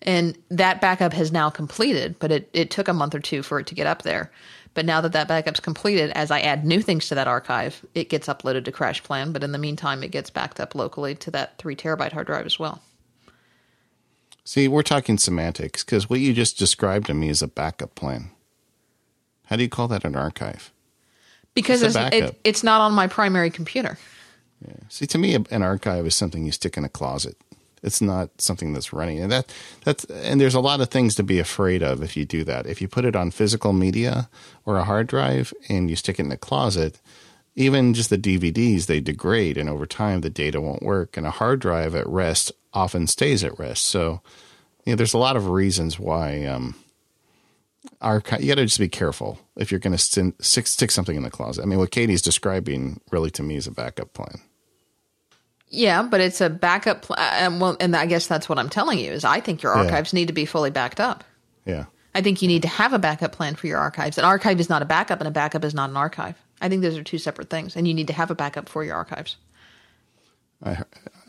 Speaker 1: And that backup has now completed, but it, it took a month or two for it to get up there. But now that that backup's completed, as I add new things to that archive, it gets uploaded to CrashPlan. But in the meantime, it gets backed up locally to that three terabyte hard drive as well.
Speaker 2: See, we're talking semantics because what you just described to me is a backup plan. How do you call that an archive?
Speaker 1: Because it's, it, it's not on my primary computer.
Speaker 2: Yeah. See, to me, an archive is something you stick in a closet. It's not something that's running, and that that's and there's a lot of things to be afraid of if you do that. If you put it on physical media or a hard drive and you stick it in a closet, even just the DVDs they degrade, and over time the data won't work. And a hard drive at rest often stays at rest. So, you know, there's a lot of reasons why um, archive. You got to just be careful if you're going to stick, stick something in the closet. I mean, what Katie's describing really to me is a backup plan.
Speaker 1: Yeah, but it's a backup plan. Uh, well, and I guess that's what I'm telling you is I think your archives yeah. need to be fully backed up.
Speaker 2: Yeah.
Speaker 1: I think you need to have a backup plan for your archives. An archive is not a backup, and a backup is not an archive. I think those are two separate things, and you need to have a backup for your archives.
Speaker 2: I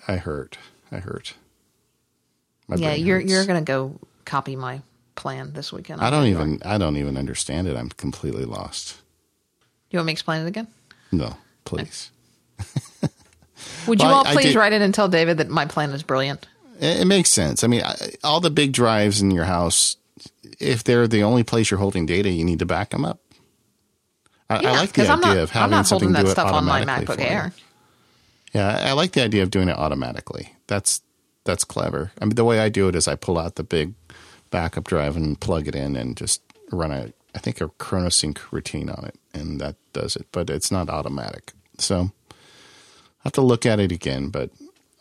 Speaker 2: I hurt. I hurt.
Speaker 1: My yeah, you're hurts. you're gonna go copy my plan this weekend.
Speaker 2: I don't even I don't even understand it. I'm completely lost.
Speaker 1: You want me to explain it again?
Speaker 2: No, please.
Speaker 1: Would you well, all please write in and tell David that my plan is brilliant?
Speaker 2: It, it makes sense. I mean, I, all the big drives in your house, if they're the only place you're holding data, you need to back them up. I, yeah, I like the idea
Speaker 1: not,
Speaker 2: of having something
Speaker 1: that
Speaker 2: do
Speaker 1: stuff
Speaker 2: on
Speaker 1: my MacBook Air.
Speaker 2: Yeah, I like the idea of doing it automatically. That's that's clever. I mean, the way I do it is I pull out the big backup drive and plug it in and just run a I think a chronosync routine on it, and that does it. But it's not automatic, so I have to look at it again. But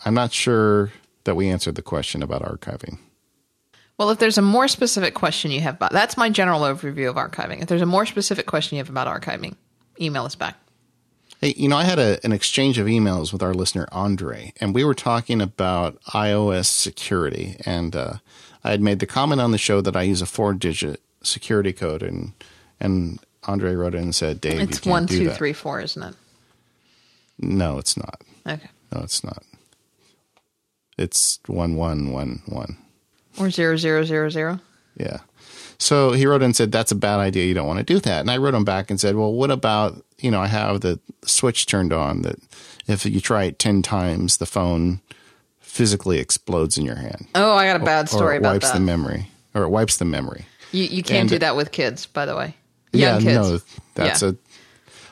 Speaker 2: I'm not sure that we answered the question about archiving.
Speaker 1: Well, if there's a more specific question you have about that's my general overview of archiving. If there's a more specific question you have about archiving, email us back.
Speaker 2: Hey, you know, I had a, an exchange of emails with our listener Andre, and we were talking about iOS security. And uh, I had made the comment on the show that I use a four-digit security code, and and Andre wrote in and said, "Dave,
Speaker 1: it's one, two, three, four, isn't it?"
Speaker 2: No, it's not.
Speaker 1: Okay.
Speaker 2: No, it's not. It's one, one, one, one.
Speaker 1: Or zero zero zero zero.
Speaker 2: Yeah. So he wrote and said, That's a bad idea. You don't want to do that. And I wrote him back and said, Well, what about, you know, I have the switch turned on that if you try it 10 times, the phone physically explodes in your hand.
Speaker 1: Oh, I got a bad story
Speaker 2: or, or
Speaker 1: about
Speaker 2: wipes
Speaker 1: that.
Speaker 2: the memory. Or it wipes the memory.
Speaker 1: You, you can't
Speaker 2: And-
Speaker 1: do that with kids, by the way.
Speaker 2: yeah,
Speaker 1: Young kids.
Speaker 2: no, that's
Speaker 1: Yeah.
Speaker 2: a.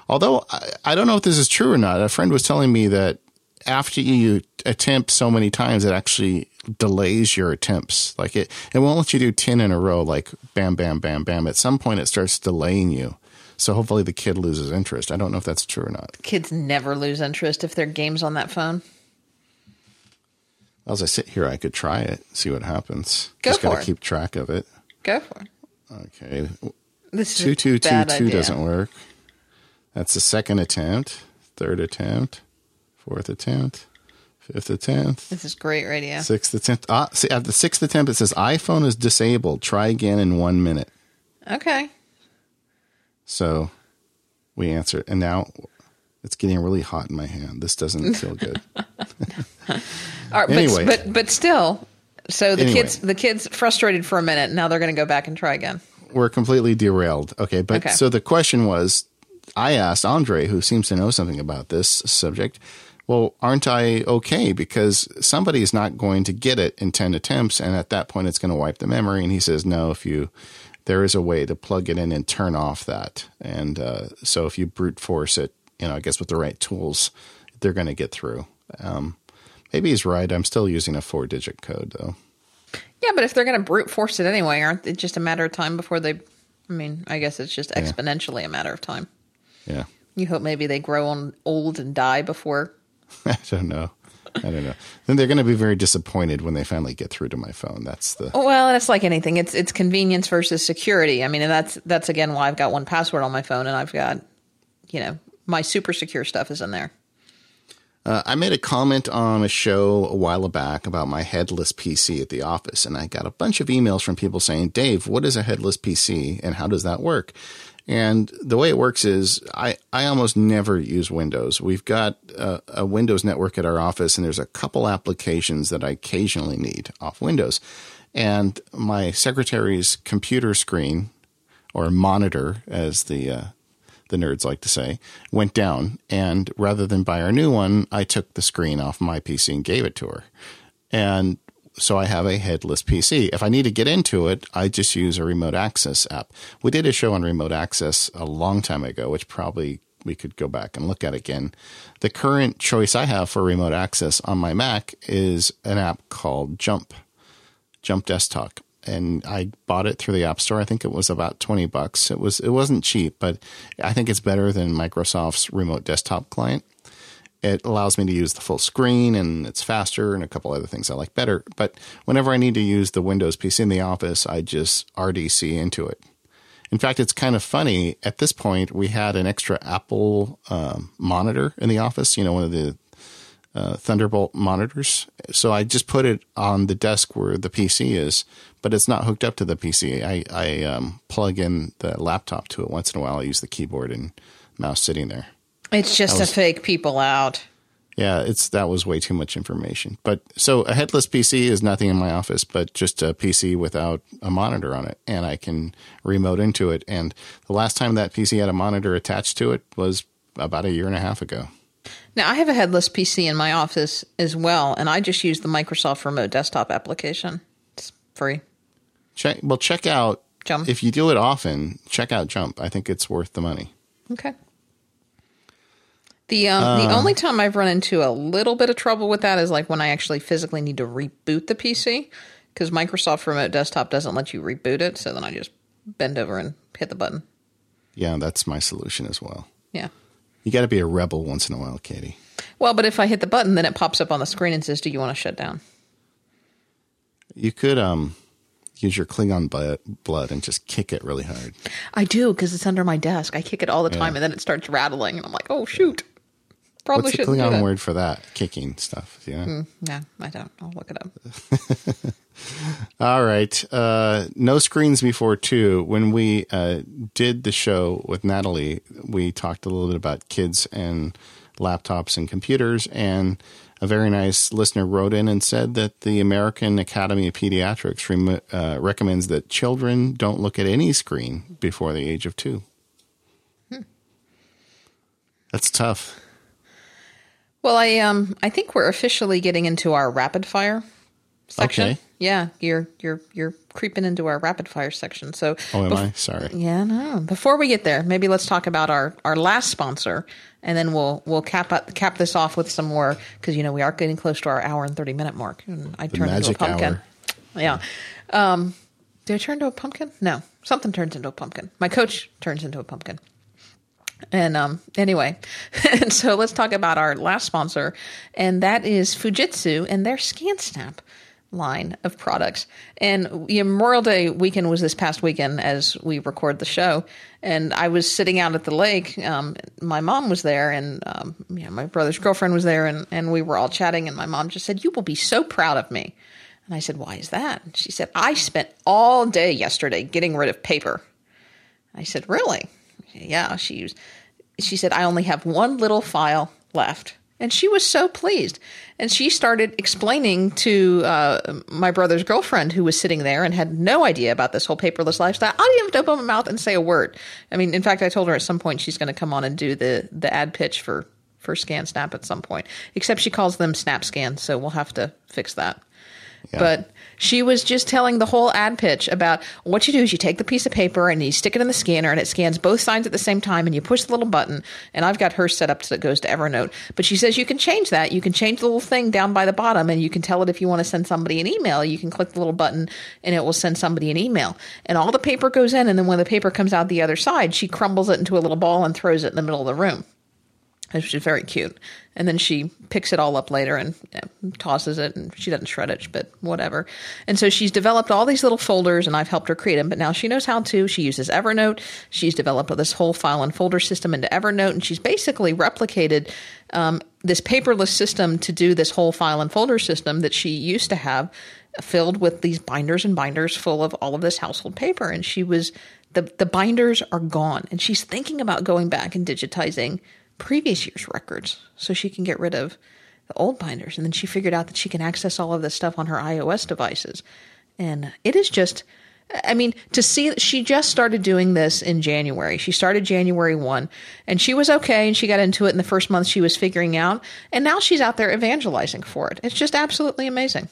Speaker 2: Although I, I don't know if this is true or not. A friend was telling me that after you attempt so many times, it actually delays your attempts. Like it, it won't let you do ten in a row. Like bam, bam, bam, bam. At some point, it starts delaying you. So hopefully, the kid loses interest. I don't know if that's true or not.
Speaker 1: Kids never lose interest if their games on that phone.
Speaker 2: As I sit here, I could try it, see what happens.
Speaker 1: Go
Speaker 2: Just gotta
Speaker 1: it.
Speaker 2: keep track of it.
Speaker 1: Go for it.
Speaker 2: Okay,
Speaker 1: This is
Speaker 2: two
Speaker 1: a
Speaker 2: two two two doesn't work. That's the second attempt, third attempt, fourth attempt, fifth attempt,
Speaker 1: This is great radio.
Speaker 2: sixth attempt. Ah, see, at the sixth attempt, it says iPhone is disabled. Try again in one minute.
Speaker 1: Okay.
Speaker 2: So we answer, and now it's getting really hot in my hand. This doesn't feel good.
Speaker 1: All right,
Speaker 2: Anyway.
Speaker 1: but, but but still, so the
Speaker 2: Anyway.
Speaker 1: kids the kids frustrated for a minute. Now they're going to go back and try again.
Speaker 2: We're completely derailed. Okay, but
Speaker 1: Okay.
Speaker 2: so the question was, I asked Andre, who seems to know something about this subject. Well, aren't I okay? Because somebody is not going to get it in ten attempts, and at that point, it's going to wipe the memory. And he says, no, if you there is a way to plug it in and turn off that, and uh, so if you brute force it, you know, I guess with the right tools, they're going to get through. Um, maybe he's right. I'm still using a four digit code though.
Speaker 1: Yeah, but if they're going to brute force it anyway, aren't it just a matter of time before they? I mean, I guess it's just exponentially a matter of time.
Speaker 2: Yeah.
Speaker 1: You hope maybe they grow on old and die before.
Speaker 2: I don't know. I don't know. Then they're going to be very disappointed when they finally get through to my phone. That's the
Speaker 1: Well, it's like anything. It's it's convenience versus security. I mean, and that's that's again why I've got 1Password on my phone, and I've got, you know, my super secure stuff is in there.
Speaker 2: Uh, I made a comment on a show a while back about my headless PC at the office, and I got a bunch of emails from people saying, Dave, what is a headless PC and how does that work? And the way it works is I, I almost never use Windows. We've got a, a Windows network at our office, and there's a couple applications that I occasionally need off Windows. And my secretary's computer screen, or monitor, as the uh, the nerds like to say, went down. And rather than buy her new one, I took the screen off my PC and gave it to her. And so I have a headless PC. If I need to get into it, I just use a remote access app. We did a show on remote access a long time ago, which probably we could go back and look at again. The current choice I have for remote access on my Mac is an app called Jump. Jump Desktop, and I bought it through the App Store. I think it was about twenty bucks. It was it wasn't cheap, but I think it's better than Microsoft's remote desktop client. It allows me to use the full screen, and it's faster, and a couple other things I like better. But whenever I need to use the Windows PC in the office, I just RDC into it. In fact, it's kind of funny. At this point, we had an extra Apple um, monitor in the office. You know, one of the uh, Thunderbolt monitors. So I just put it on the desk where the PC is, but it's not hooked up to the PC. I, I um, plug in the laptop to it once in a while. I use the keyboard and mouse sitting there.
Speaker 1: It's just
Speaker 2: was-
Speaker 1: to fake people out.
Speaker 2: Yeah, it's that was way too much information. But so a headless PC is nothing in my office, but just a PC without a monitor on it, and I can remote into it. And the last time that PC had a monitor attached to it was about a year and a half ago.
Speaker 1: Now I have a headless PC in my office as well, and I just use the Microsoft Remote Desktop application. It's free.
Speaker 2: Check well, check out
Speaker 1: Jump.
Speaker 2: if you do it often. Check out Jump. I think it's worth the money.
Speaker 1: Okay. The um, the only time I've run into a little bit of trouble with that is like when I actually physically need to reboot the PC because Microsoft Remote Desktop doesn't let you reboot it. So then I just bend over and hit the button.
Speaker 2: Yeah, that's my solution as well.
Speaker 1: Yeah.
Speaker 2: You got to be a rebel once in a while, Katie.
Speaker 1: Well, but if I hit the button, then it pops up on the screen and says, "Do you want to shut down?"
Speaker 2: You could um use your Klingon blood and just kick it really hard.
Speaker 1: I do because it's under my desk. I kick it all the time, yeah. and then it starts rattling, and I'm like, "Oh shoot!"
Speaker 2: Probably What's the Klingon word for that? Kicking stuff. Yeah. Mm,
Speaker 1: yeah, I don't. I'll look it up.
Speaker 2: All right. Uh, no screens before two. When we uh, did the show with Natalie, we talked a little bit about kids and laptops and computers, and a very nice listener wrote in and said that the American Academy of Pediatrics rem- uh, recommends that children don't look at any screen before the age of two. Hmm. That's tough.
Speaker 1: Well, I um I think we're officially getting into our rapid fire section. Okay. Yeah, you're you're you're creeping into our rapid fire section. So
Speaker 2: Oh, am bef- I? Sorry.
Speaker 1: Yeah, no. Before we get there, maybe let's talk about our our last sponsor and then we'll we'll cap up, cap this off with some more cuz you know, we are getting close to our hour and 30 minute mark and I turned into a pumpkin. Hour. Yeah. Um did I turn into a pumpkin? No. Something turns into a pumpkin. My coach turns into a pumpkin. And um, anyway, and so let's talk about our last sponsor, and that is Fujitsu and their ScanSnap line of products. And Memorial Day weekend was this past weekend as we record the show, and I was sitting out at the lake. Um, my mom was there, and um, you know, my brother's girlfriend was there, and, and we were all chatting. And my mom just said, "You will be so proud of me." And I said, "Why is that?" And she said, "I spent all day yesterday getting rid of paper." I said, "Really?" Yeah, she she said, I only have one little file left. And she was so pleased. And she started explaining to uh, my brother's girlfriend, who was sitting there and had no idea about this whole paperless lifestyle. I didn't have to open my mouth and say a word. I mean, in fact, I told her at some point she's going to come on and do the, the ad pitch for, for ScanSnap at some point. Except she calls them Snap Scan, so we'll have to fix that. Yeah. But she was just telling the whole ad pitch about what you do is you take the piece of paper and you stick it in the scanner and it scans both sides at the same time and you push the little button. And I've got her set up so it goes to Evernote. But she says you can change that. You can change the little thing down by the bottom and you can tell it if you want to send somebody an email. You can click the little button and it will send somebody an email. And all the paper goes in. And then when the paper comes out the other side, she crumbles it into a little ball and throws it in the middle of the room which is very cute. And then she picks it all up later and tosses it, and she doesn't shred it, but whatever. And so she's developed all these little folders, and I've helped her create them. But now she knows how to. She uses Evernote. She's developed this whole file and folder system into Evernote, and she's basically replicated um, this paperless system to do this whole file and folder system that she used to have, filled with these binders and binders full of all of this household paper. And she was the the binders are gone, and she's thinking about going back and digitizing previous year's records so she can get rid of the old binders. And then she figured out that she can access all of this stuff on her iOS devices. And it is just, I mean, to see she just started doing this in January. She started January 1 and she was okay and she got into it in the first month she was figuring out. And now she's out there evangelizing for it. It's just absolutely amazing.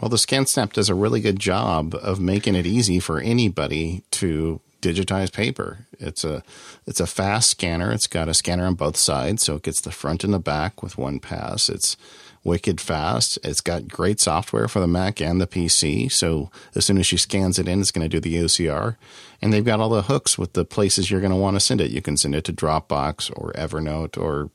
Speaker 2: Well, the ScanSnap does a really good job of making it easy for anybody to digitized paper. It's a it's a fast scanner. It's got a scanner on both sides, so it gets the front and the back with one pass. It's wicked fast. It's got great software for the Mac and the PC. So as soon as she scans it in, it's going to do the OCR. And they've got all the hooks with the places you're going to want to send it. You can send it to Dropbox or Evernote or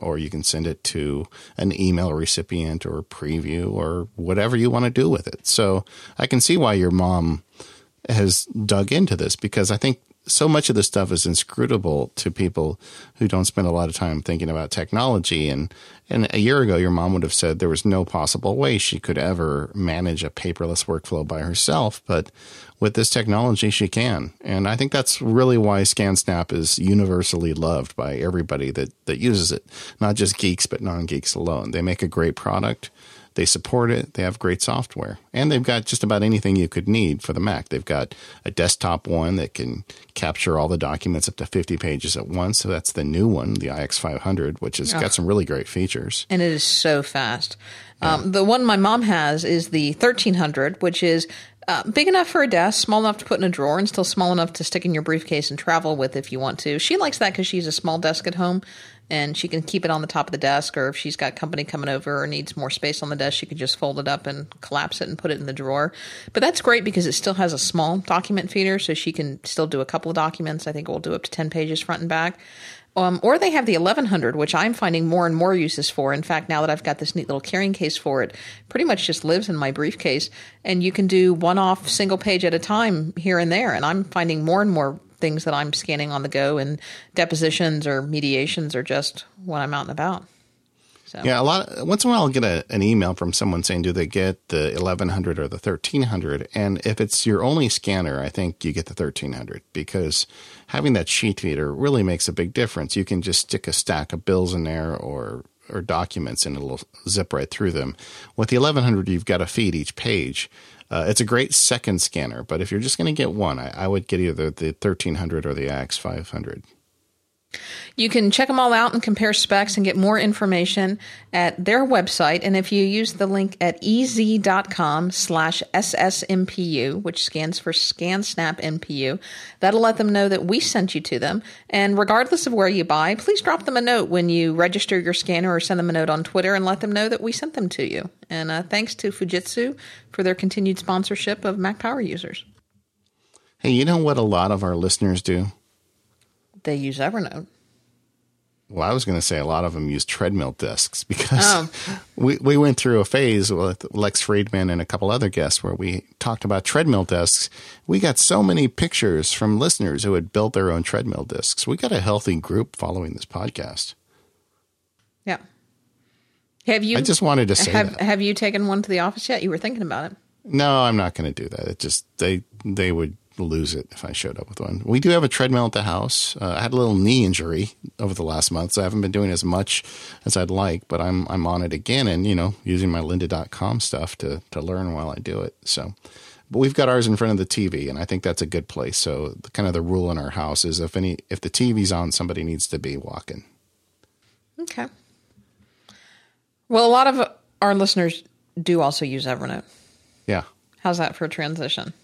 Speaker 2: or you can send it to an email recipient or preview or whatever you want to do with it. So I can see why your mom has dug into this because I think so much of this stuff is inscrutable to people who don't spend a lot of time thinking about technology. And, and a year ago, your mom would have said there was no possible way she could ever manage a paperless workflow by herself. But with this technology, she can. And I think that's really why ScanSnap is universally loved by everybody that, that uses it, not just geeks, but non geeks alone. They make a great product. They support it. They have great software. And they've got just about anything you could need for the Mac. They've got a desktop one that can capture all the documents up to 50 pages at once. So that's the new one, the iX500, which has oh. got some really great features.
Speaker 1: And it is so fast. Yeah. Um, the one my mom has is the 1300, which is uh, big enough for a desk, small enough to put in a drawer, and still small enough to stick in your briefcase and travel with if you want to. She likes that because she's a small desk at home and she can keep it on the top of the desk, or if she's got company coming over or needs more space on the desk, she can just fold it up and collapse it and put it in the drawer. But that's great because it still has a small document feeder, so she can still do a couple of documents. I think we'll do up to 10 pages front and back. Um, or they have the 1100, which I'm finding more and more uses for. In fact, now that I've got this neat little carrying case for it, pretty much just lives in my briefcase. And you can do one off single page at a time here and there. And I'm finding more and more things that I'm scanning on the go, and depositions or mediations or just when I'm out and about.
Speaker 2: So. Yeah, a lot. Once in a while, I'll get a, an email from someone saying, "Do they get the 1100 or the 1300?" And if it's your only scanner, I think you get the 1300 because having that sheet feeder really makes a big difference. You can just stick a stack of bills in there or or documents, and it'll zip right through them. With the 1100, you've got to feed each page. Uh, it's a great second scanner, but if you're just going to get one, I, I, would get either the 1300 or the iX500.
Speaker 1: You can check them all out and compare specs and get more information at their website. And if you use the link at ez.com slash SSMPU, which stands for ScanSnap MPU, that'll let them know that we sent you to them. And regardless of where you buy, please drop them a note when you register your scanner or send them a note on Twitter and let them know that we sent them to you. And uh, thanks to Fujitsu for their continued sponsorship of Mac Power users.
Speaker 2: Hey, you know what a lot of our listeners do?
Speaker 1: They use Evernote.
Speaker 2: Well, I was going to say a lot of them use treadmill discs because oh. we, we went through a phase with Lex Friedman and a couple other guests where we talked about treadmill discs. We got so many pictures from listeners who had built their own treadmill discs. We got a healthy group following this podcast.
Speaker 1: Yeah. Have you?
Speaker 2: I just wanted to say
Speaker 1: have,
Speaker 2: that.
Speaker 1: Have you taken one to the office yet? You were thinking about it.
Speaker 2: No, I'm not going to do that. It just they they would lose it if I showed up with one. We do have a treadmill at the house. Uh, I had a little knee injury over the last month, so I haven't been doing as much as I'd like, but I'm I'm on it again and, you know, using my lynda.com stuff to to learn while I do it. So but we've got ours in front of the TV and I think that's a good place. So the, kind of the rule in our house is if any if the TV's on, somebody needs to be walking.
Speaker 1: Okay. Well, a lot of our listeners do also use Evernote.
Speaker 2: Yeah.
Speaker 1: How's that for a transition?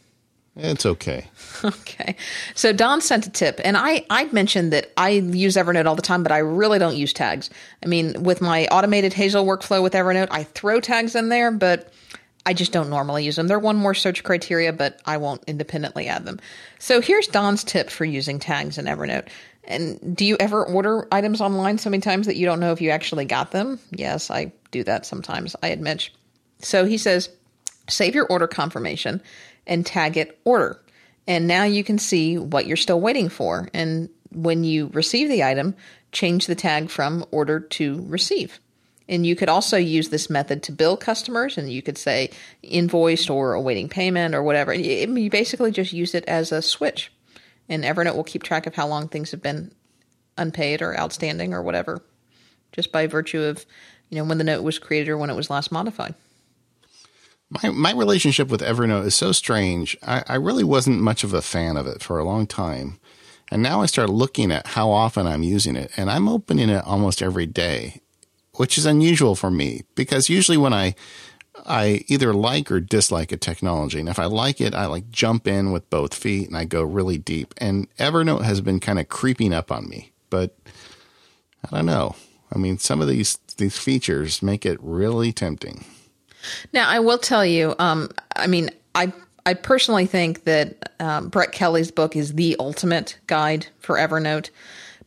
Speaker 2: It's okay.
Speaker 1: Okay. So Don sent a tip, and I, I mentioned that I use Evernote all the time, but I really don't use tags. I mean, with my automated Hazel workflow with Evernote, I throw tags in there, but I just don't normally use them. They're one more search criteria, but I won't independently add them. So here's Don's tip for using tags in Evernote. And do you ever order items online so many times that you don't know if you actually got them? Yes, I do that sometimes, I admit. So he says, save your order confirmation and tag it order. And now you can see what you're still waiting for. And when you receive the item, change the tag from order to receive. And you could also use this method to bill customers, and you could say invoiced or awaiting payment or whatever. You basically just use it as a switch. And Evernote will keep track of how long things have been unpaid or outstanding or whatever, just by virtue of you know when the note was created or when it was last modified.
Speaker 2: My my relationship with Evernote is so strange. I, I really wasn't much of a fan of it for a long time. And now I start looking at how often I'm using it, and I'm opening it almost every day, which is unusual for me because usually when I I either like or dislike a technology, and if I like it, I like jump in with both feet and I go really deep. And Evernote has been kind of creeping up on me, but I don't know. I mean, some of these these features make it really tempting.
Speaker 1: Now, I will tell you, um, I mean, I I personally think that um, Brett Kelly's book is the ultimate guide for Evernote.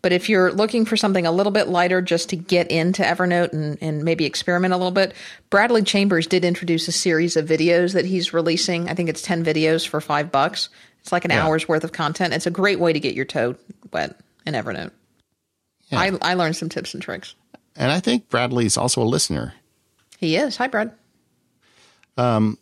Speaker 1: But if you're looking for something a little bit lighter just to get into Evernote and, and maybe experiment a little bit, Bradley Chambers did introduce a series of videos that he's releasing. I think it's 10 videos for five bucks. It's like an yeah. hour's worth of content. It's a great way to get your toe wet in Evernote. Yeah. I, I learned some tips and tricks.
Speaker 2: And I think Bradley's also a listener.
Speaker 1: He is. Hi, Brad
Speaker 2: um,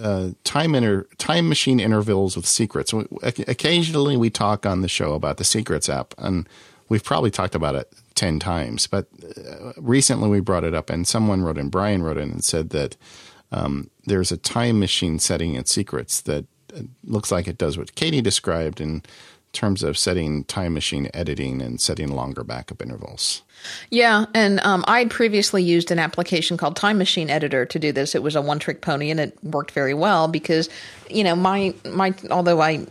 Speaker 2: uh, time inter- time machine intervals with secrets. Occasionally, we talk on the show about the Secrets app, and we've probably talked about it ten times. But uh, recently, we brought it up, and someone wrote in, Brian wrote in, and said that um, there's a time machine setting in Secrets that uh, looks like it does what Katie described in terms of setting time machine editing and setting longer backup intervals.
Speaker 1: Yeah, and um, I'd previously used an application called Time Machine Editor to do this. It was a one-trick pony, and it worked very well because, you know, my my although I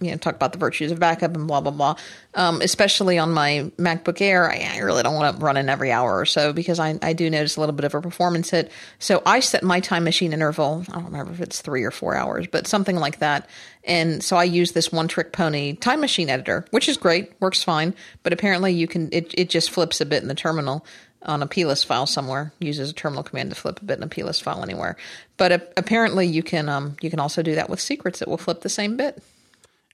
Speaker 1: you know talk about the virtues of backup and blah blah blah. Um, especially on my MacBook Air, I, I really don't want to run in every hour or so because I, I do notice a little bit of a performance hit. So I set my time machine interval. I don't remember if it's three or four hours, but something like that. And so I use this one trick pony time machine editor, which is great, works fine. But apparently you can it it just flips a bit in the terminal on a plist file somewhere. Uses a terminal command to flip a bit in a plist file anywhere. But apparently you can um, you can also do that with secrets. It will flip the same bit.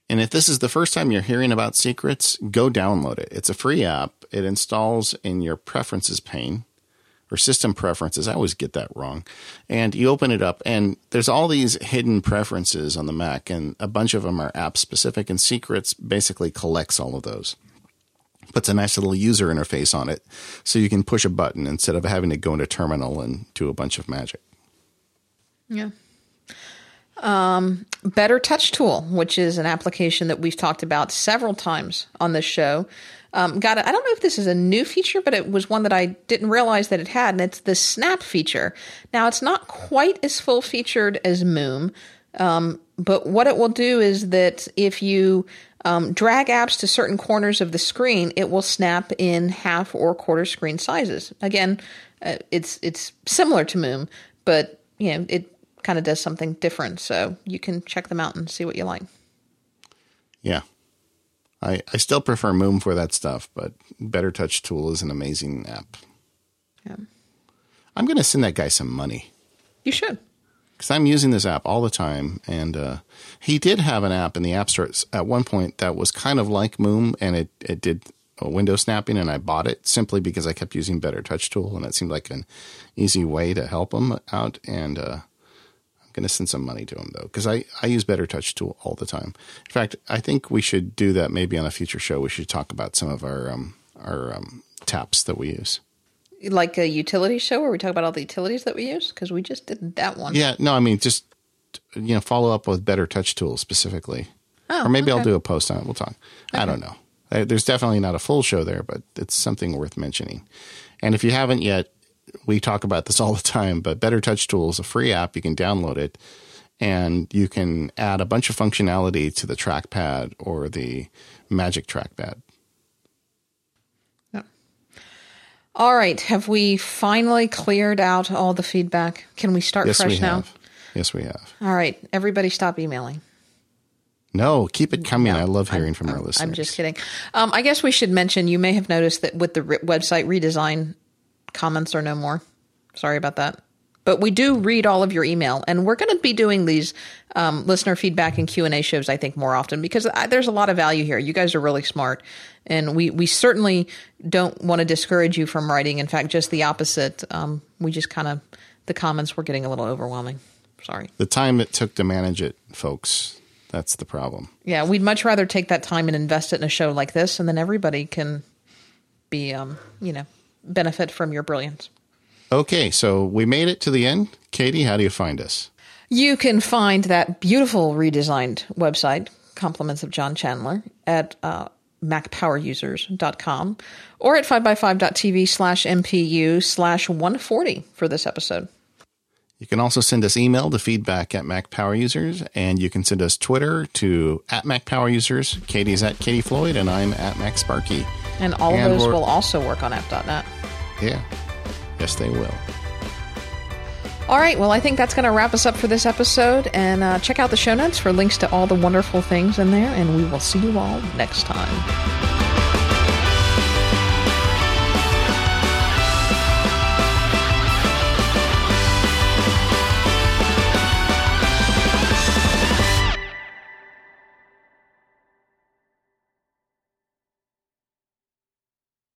Speaker 2: And if this is the first time you're hearing about secrets, go download it. It's a free app. It installs in your preferences pane or system preferences. I always get that wrong. And you open it up, and there's all these hidden preferences on the Mac, and a bunch of them are app specific, and Secrets basically collects all of those puts a nice little user interface on it so you can push a button instead of having to go into terminal and do a bunch of magic.
Speaker 1: Yeah. Um, Better Touch Tool, which is an application that we've talked about several times on this show. Um, got it. I don't know if this is a new feature, but it was one that I didn't realize that it had, and it's the Snap feature. Now, it's not quite as full featured as Moom, um, but what it will do is that if you um, drag apps to certain corners of the screen, it will snap in half or quarter screen sizes. Again, uh, it's it's similar to Moom, but you know it kind of does something different. So you can check them out and see what you like.
Speaker 2: Yeah, I I still prefer Moom for that stuff, but Better Touch Tool is an amazing app. Yeah, I'm going to send that guy some money.
Speaker 1: You should
Speaker 2: because I'm using this app all the time. And uh, he did have an app in the App Store at one point that was kind of like Moom, and it it did a window snapping, and I bought it simply because I kept using Better Touch Tool, and it seemed like an easy way to help him out. And uh, going to send some money to him though, because I I use Better Touch Tool all the time. In fact, I think we should do that maybe on a future show. We should talk about some of our um, our um, taps that we use
Speaker 1: like a utility show where we talk about all the utilities that we use? Because we just did that one.
Speaker 2: Yeah, no, I mean just you know follow up with better touch tools specifically, oh, or maybe okay. I'll do a post on it. We'll talk. Okay. I don't know. There's definitely not a full show there, but it's something worth mentioning. And if you haven't yet, we talk about this all the time. But Better Touch Tool is a free app. You can download it, and you can add a bunch of functionality to the trackpad or the Magic Trackpad.
Speaker 1: All right. Have we finally cleared out all the feedback? Can we start
Speaker 2: yes,
Speaker 1: fresh
Speaker 2: we
Speaker 1: now?
Speaker 2: Have. Yes, we have.
Speaker 1: All right. Everybody stop emailing.
Speaker 2: No, keep it coming. No, I love hearing I'm, from our listeners.
Speaker 1: I'm just kidding. Um, I guess we should mention you may have noticed that with the re- website redesign, comments are no more. Sorry about that. But we do read all of your email and we're going to be doing these um, listener feedback and q&a shows i think more often because I, there's a lot of value here. You guys are really smart and we, we certainly don't want to discourage you from writing. In fact just the opposite. Um, we just kind of the comments were getting a little overwhelming. Sorry.
Speaker 2: The time it took to manage it folks that's the problem.
Speaker 1: Yeah we'd much rather take that time and invest it in a show like this and then everybody can be um, you know benefit from your brilliance
Speaker 2: Okay, so we made it to the end. Katie, how do you find us?
Speaker 1: You can find that beautiful redesigned website, Compliments of John Chandler, at uh, macpowerusers.com or at 5by5.tv slash MPU slash 140 for this episode.
Speaker 2: You can also send us email to feedback at MacPowerUsers, and you can send us Twitter to at MacPowerUsers. Katie's at Katie Floyd, and I'm at MacSparky.
Speaker 1: And all and of those will also work on app.net.
Speaker 2: Yeah. Yes, they will.
Speaker 1: All right, well, I think that's going to wrap us up for this episode. And uh, check out the show notes for links to all the wonderful things in there. And we will see you all next time.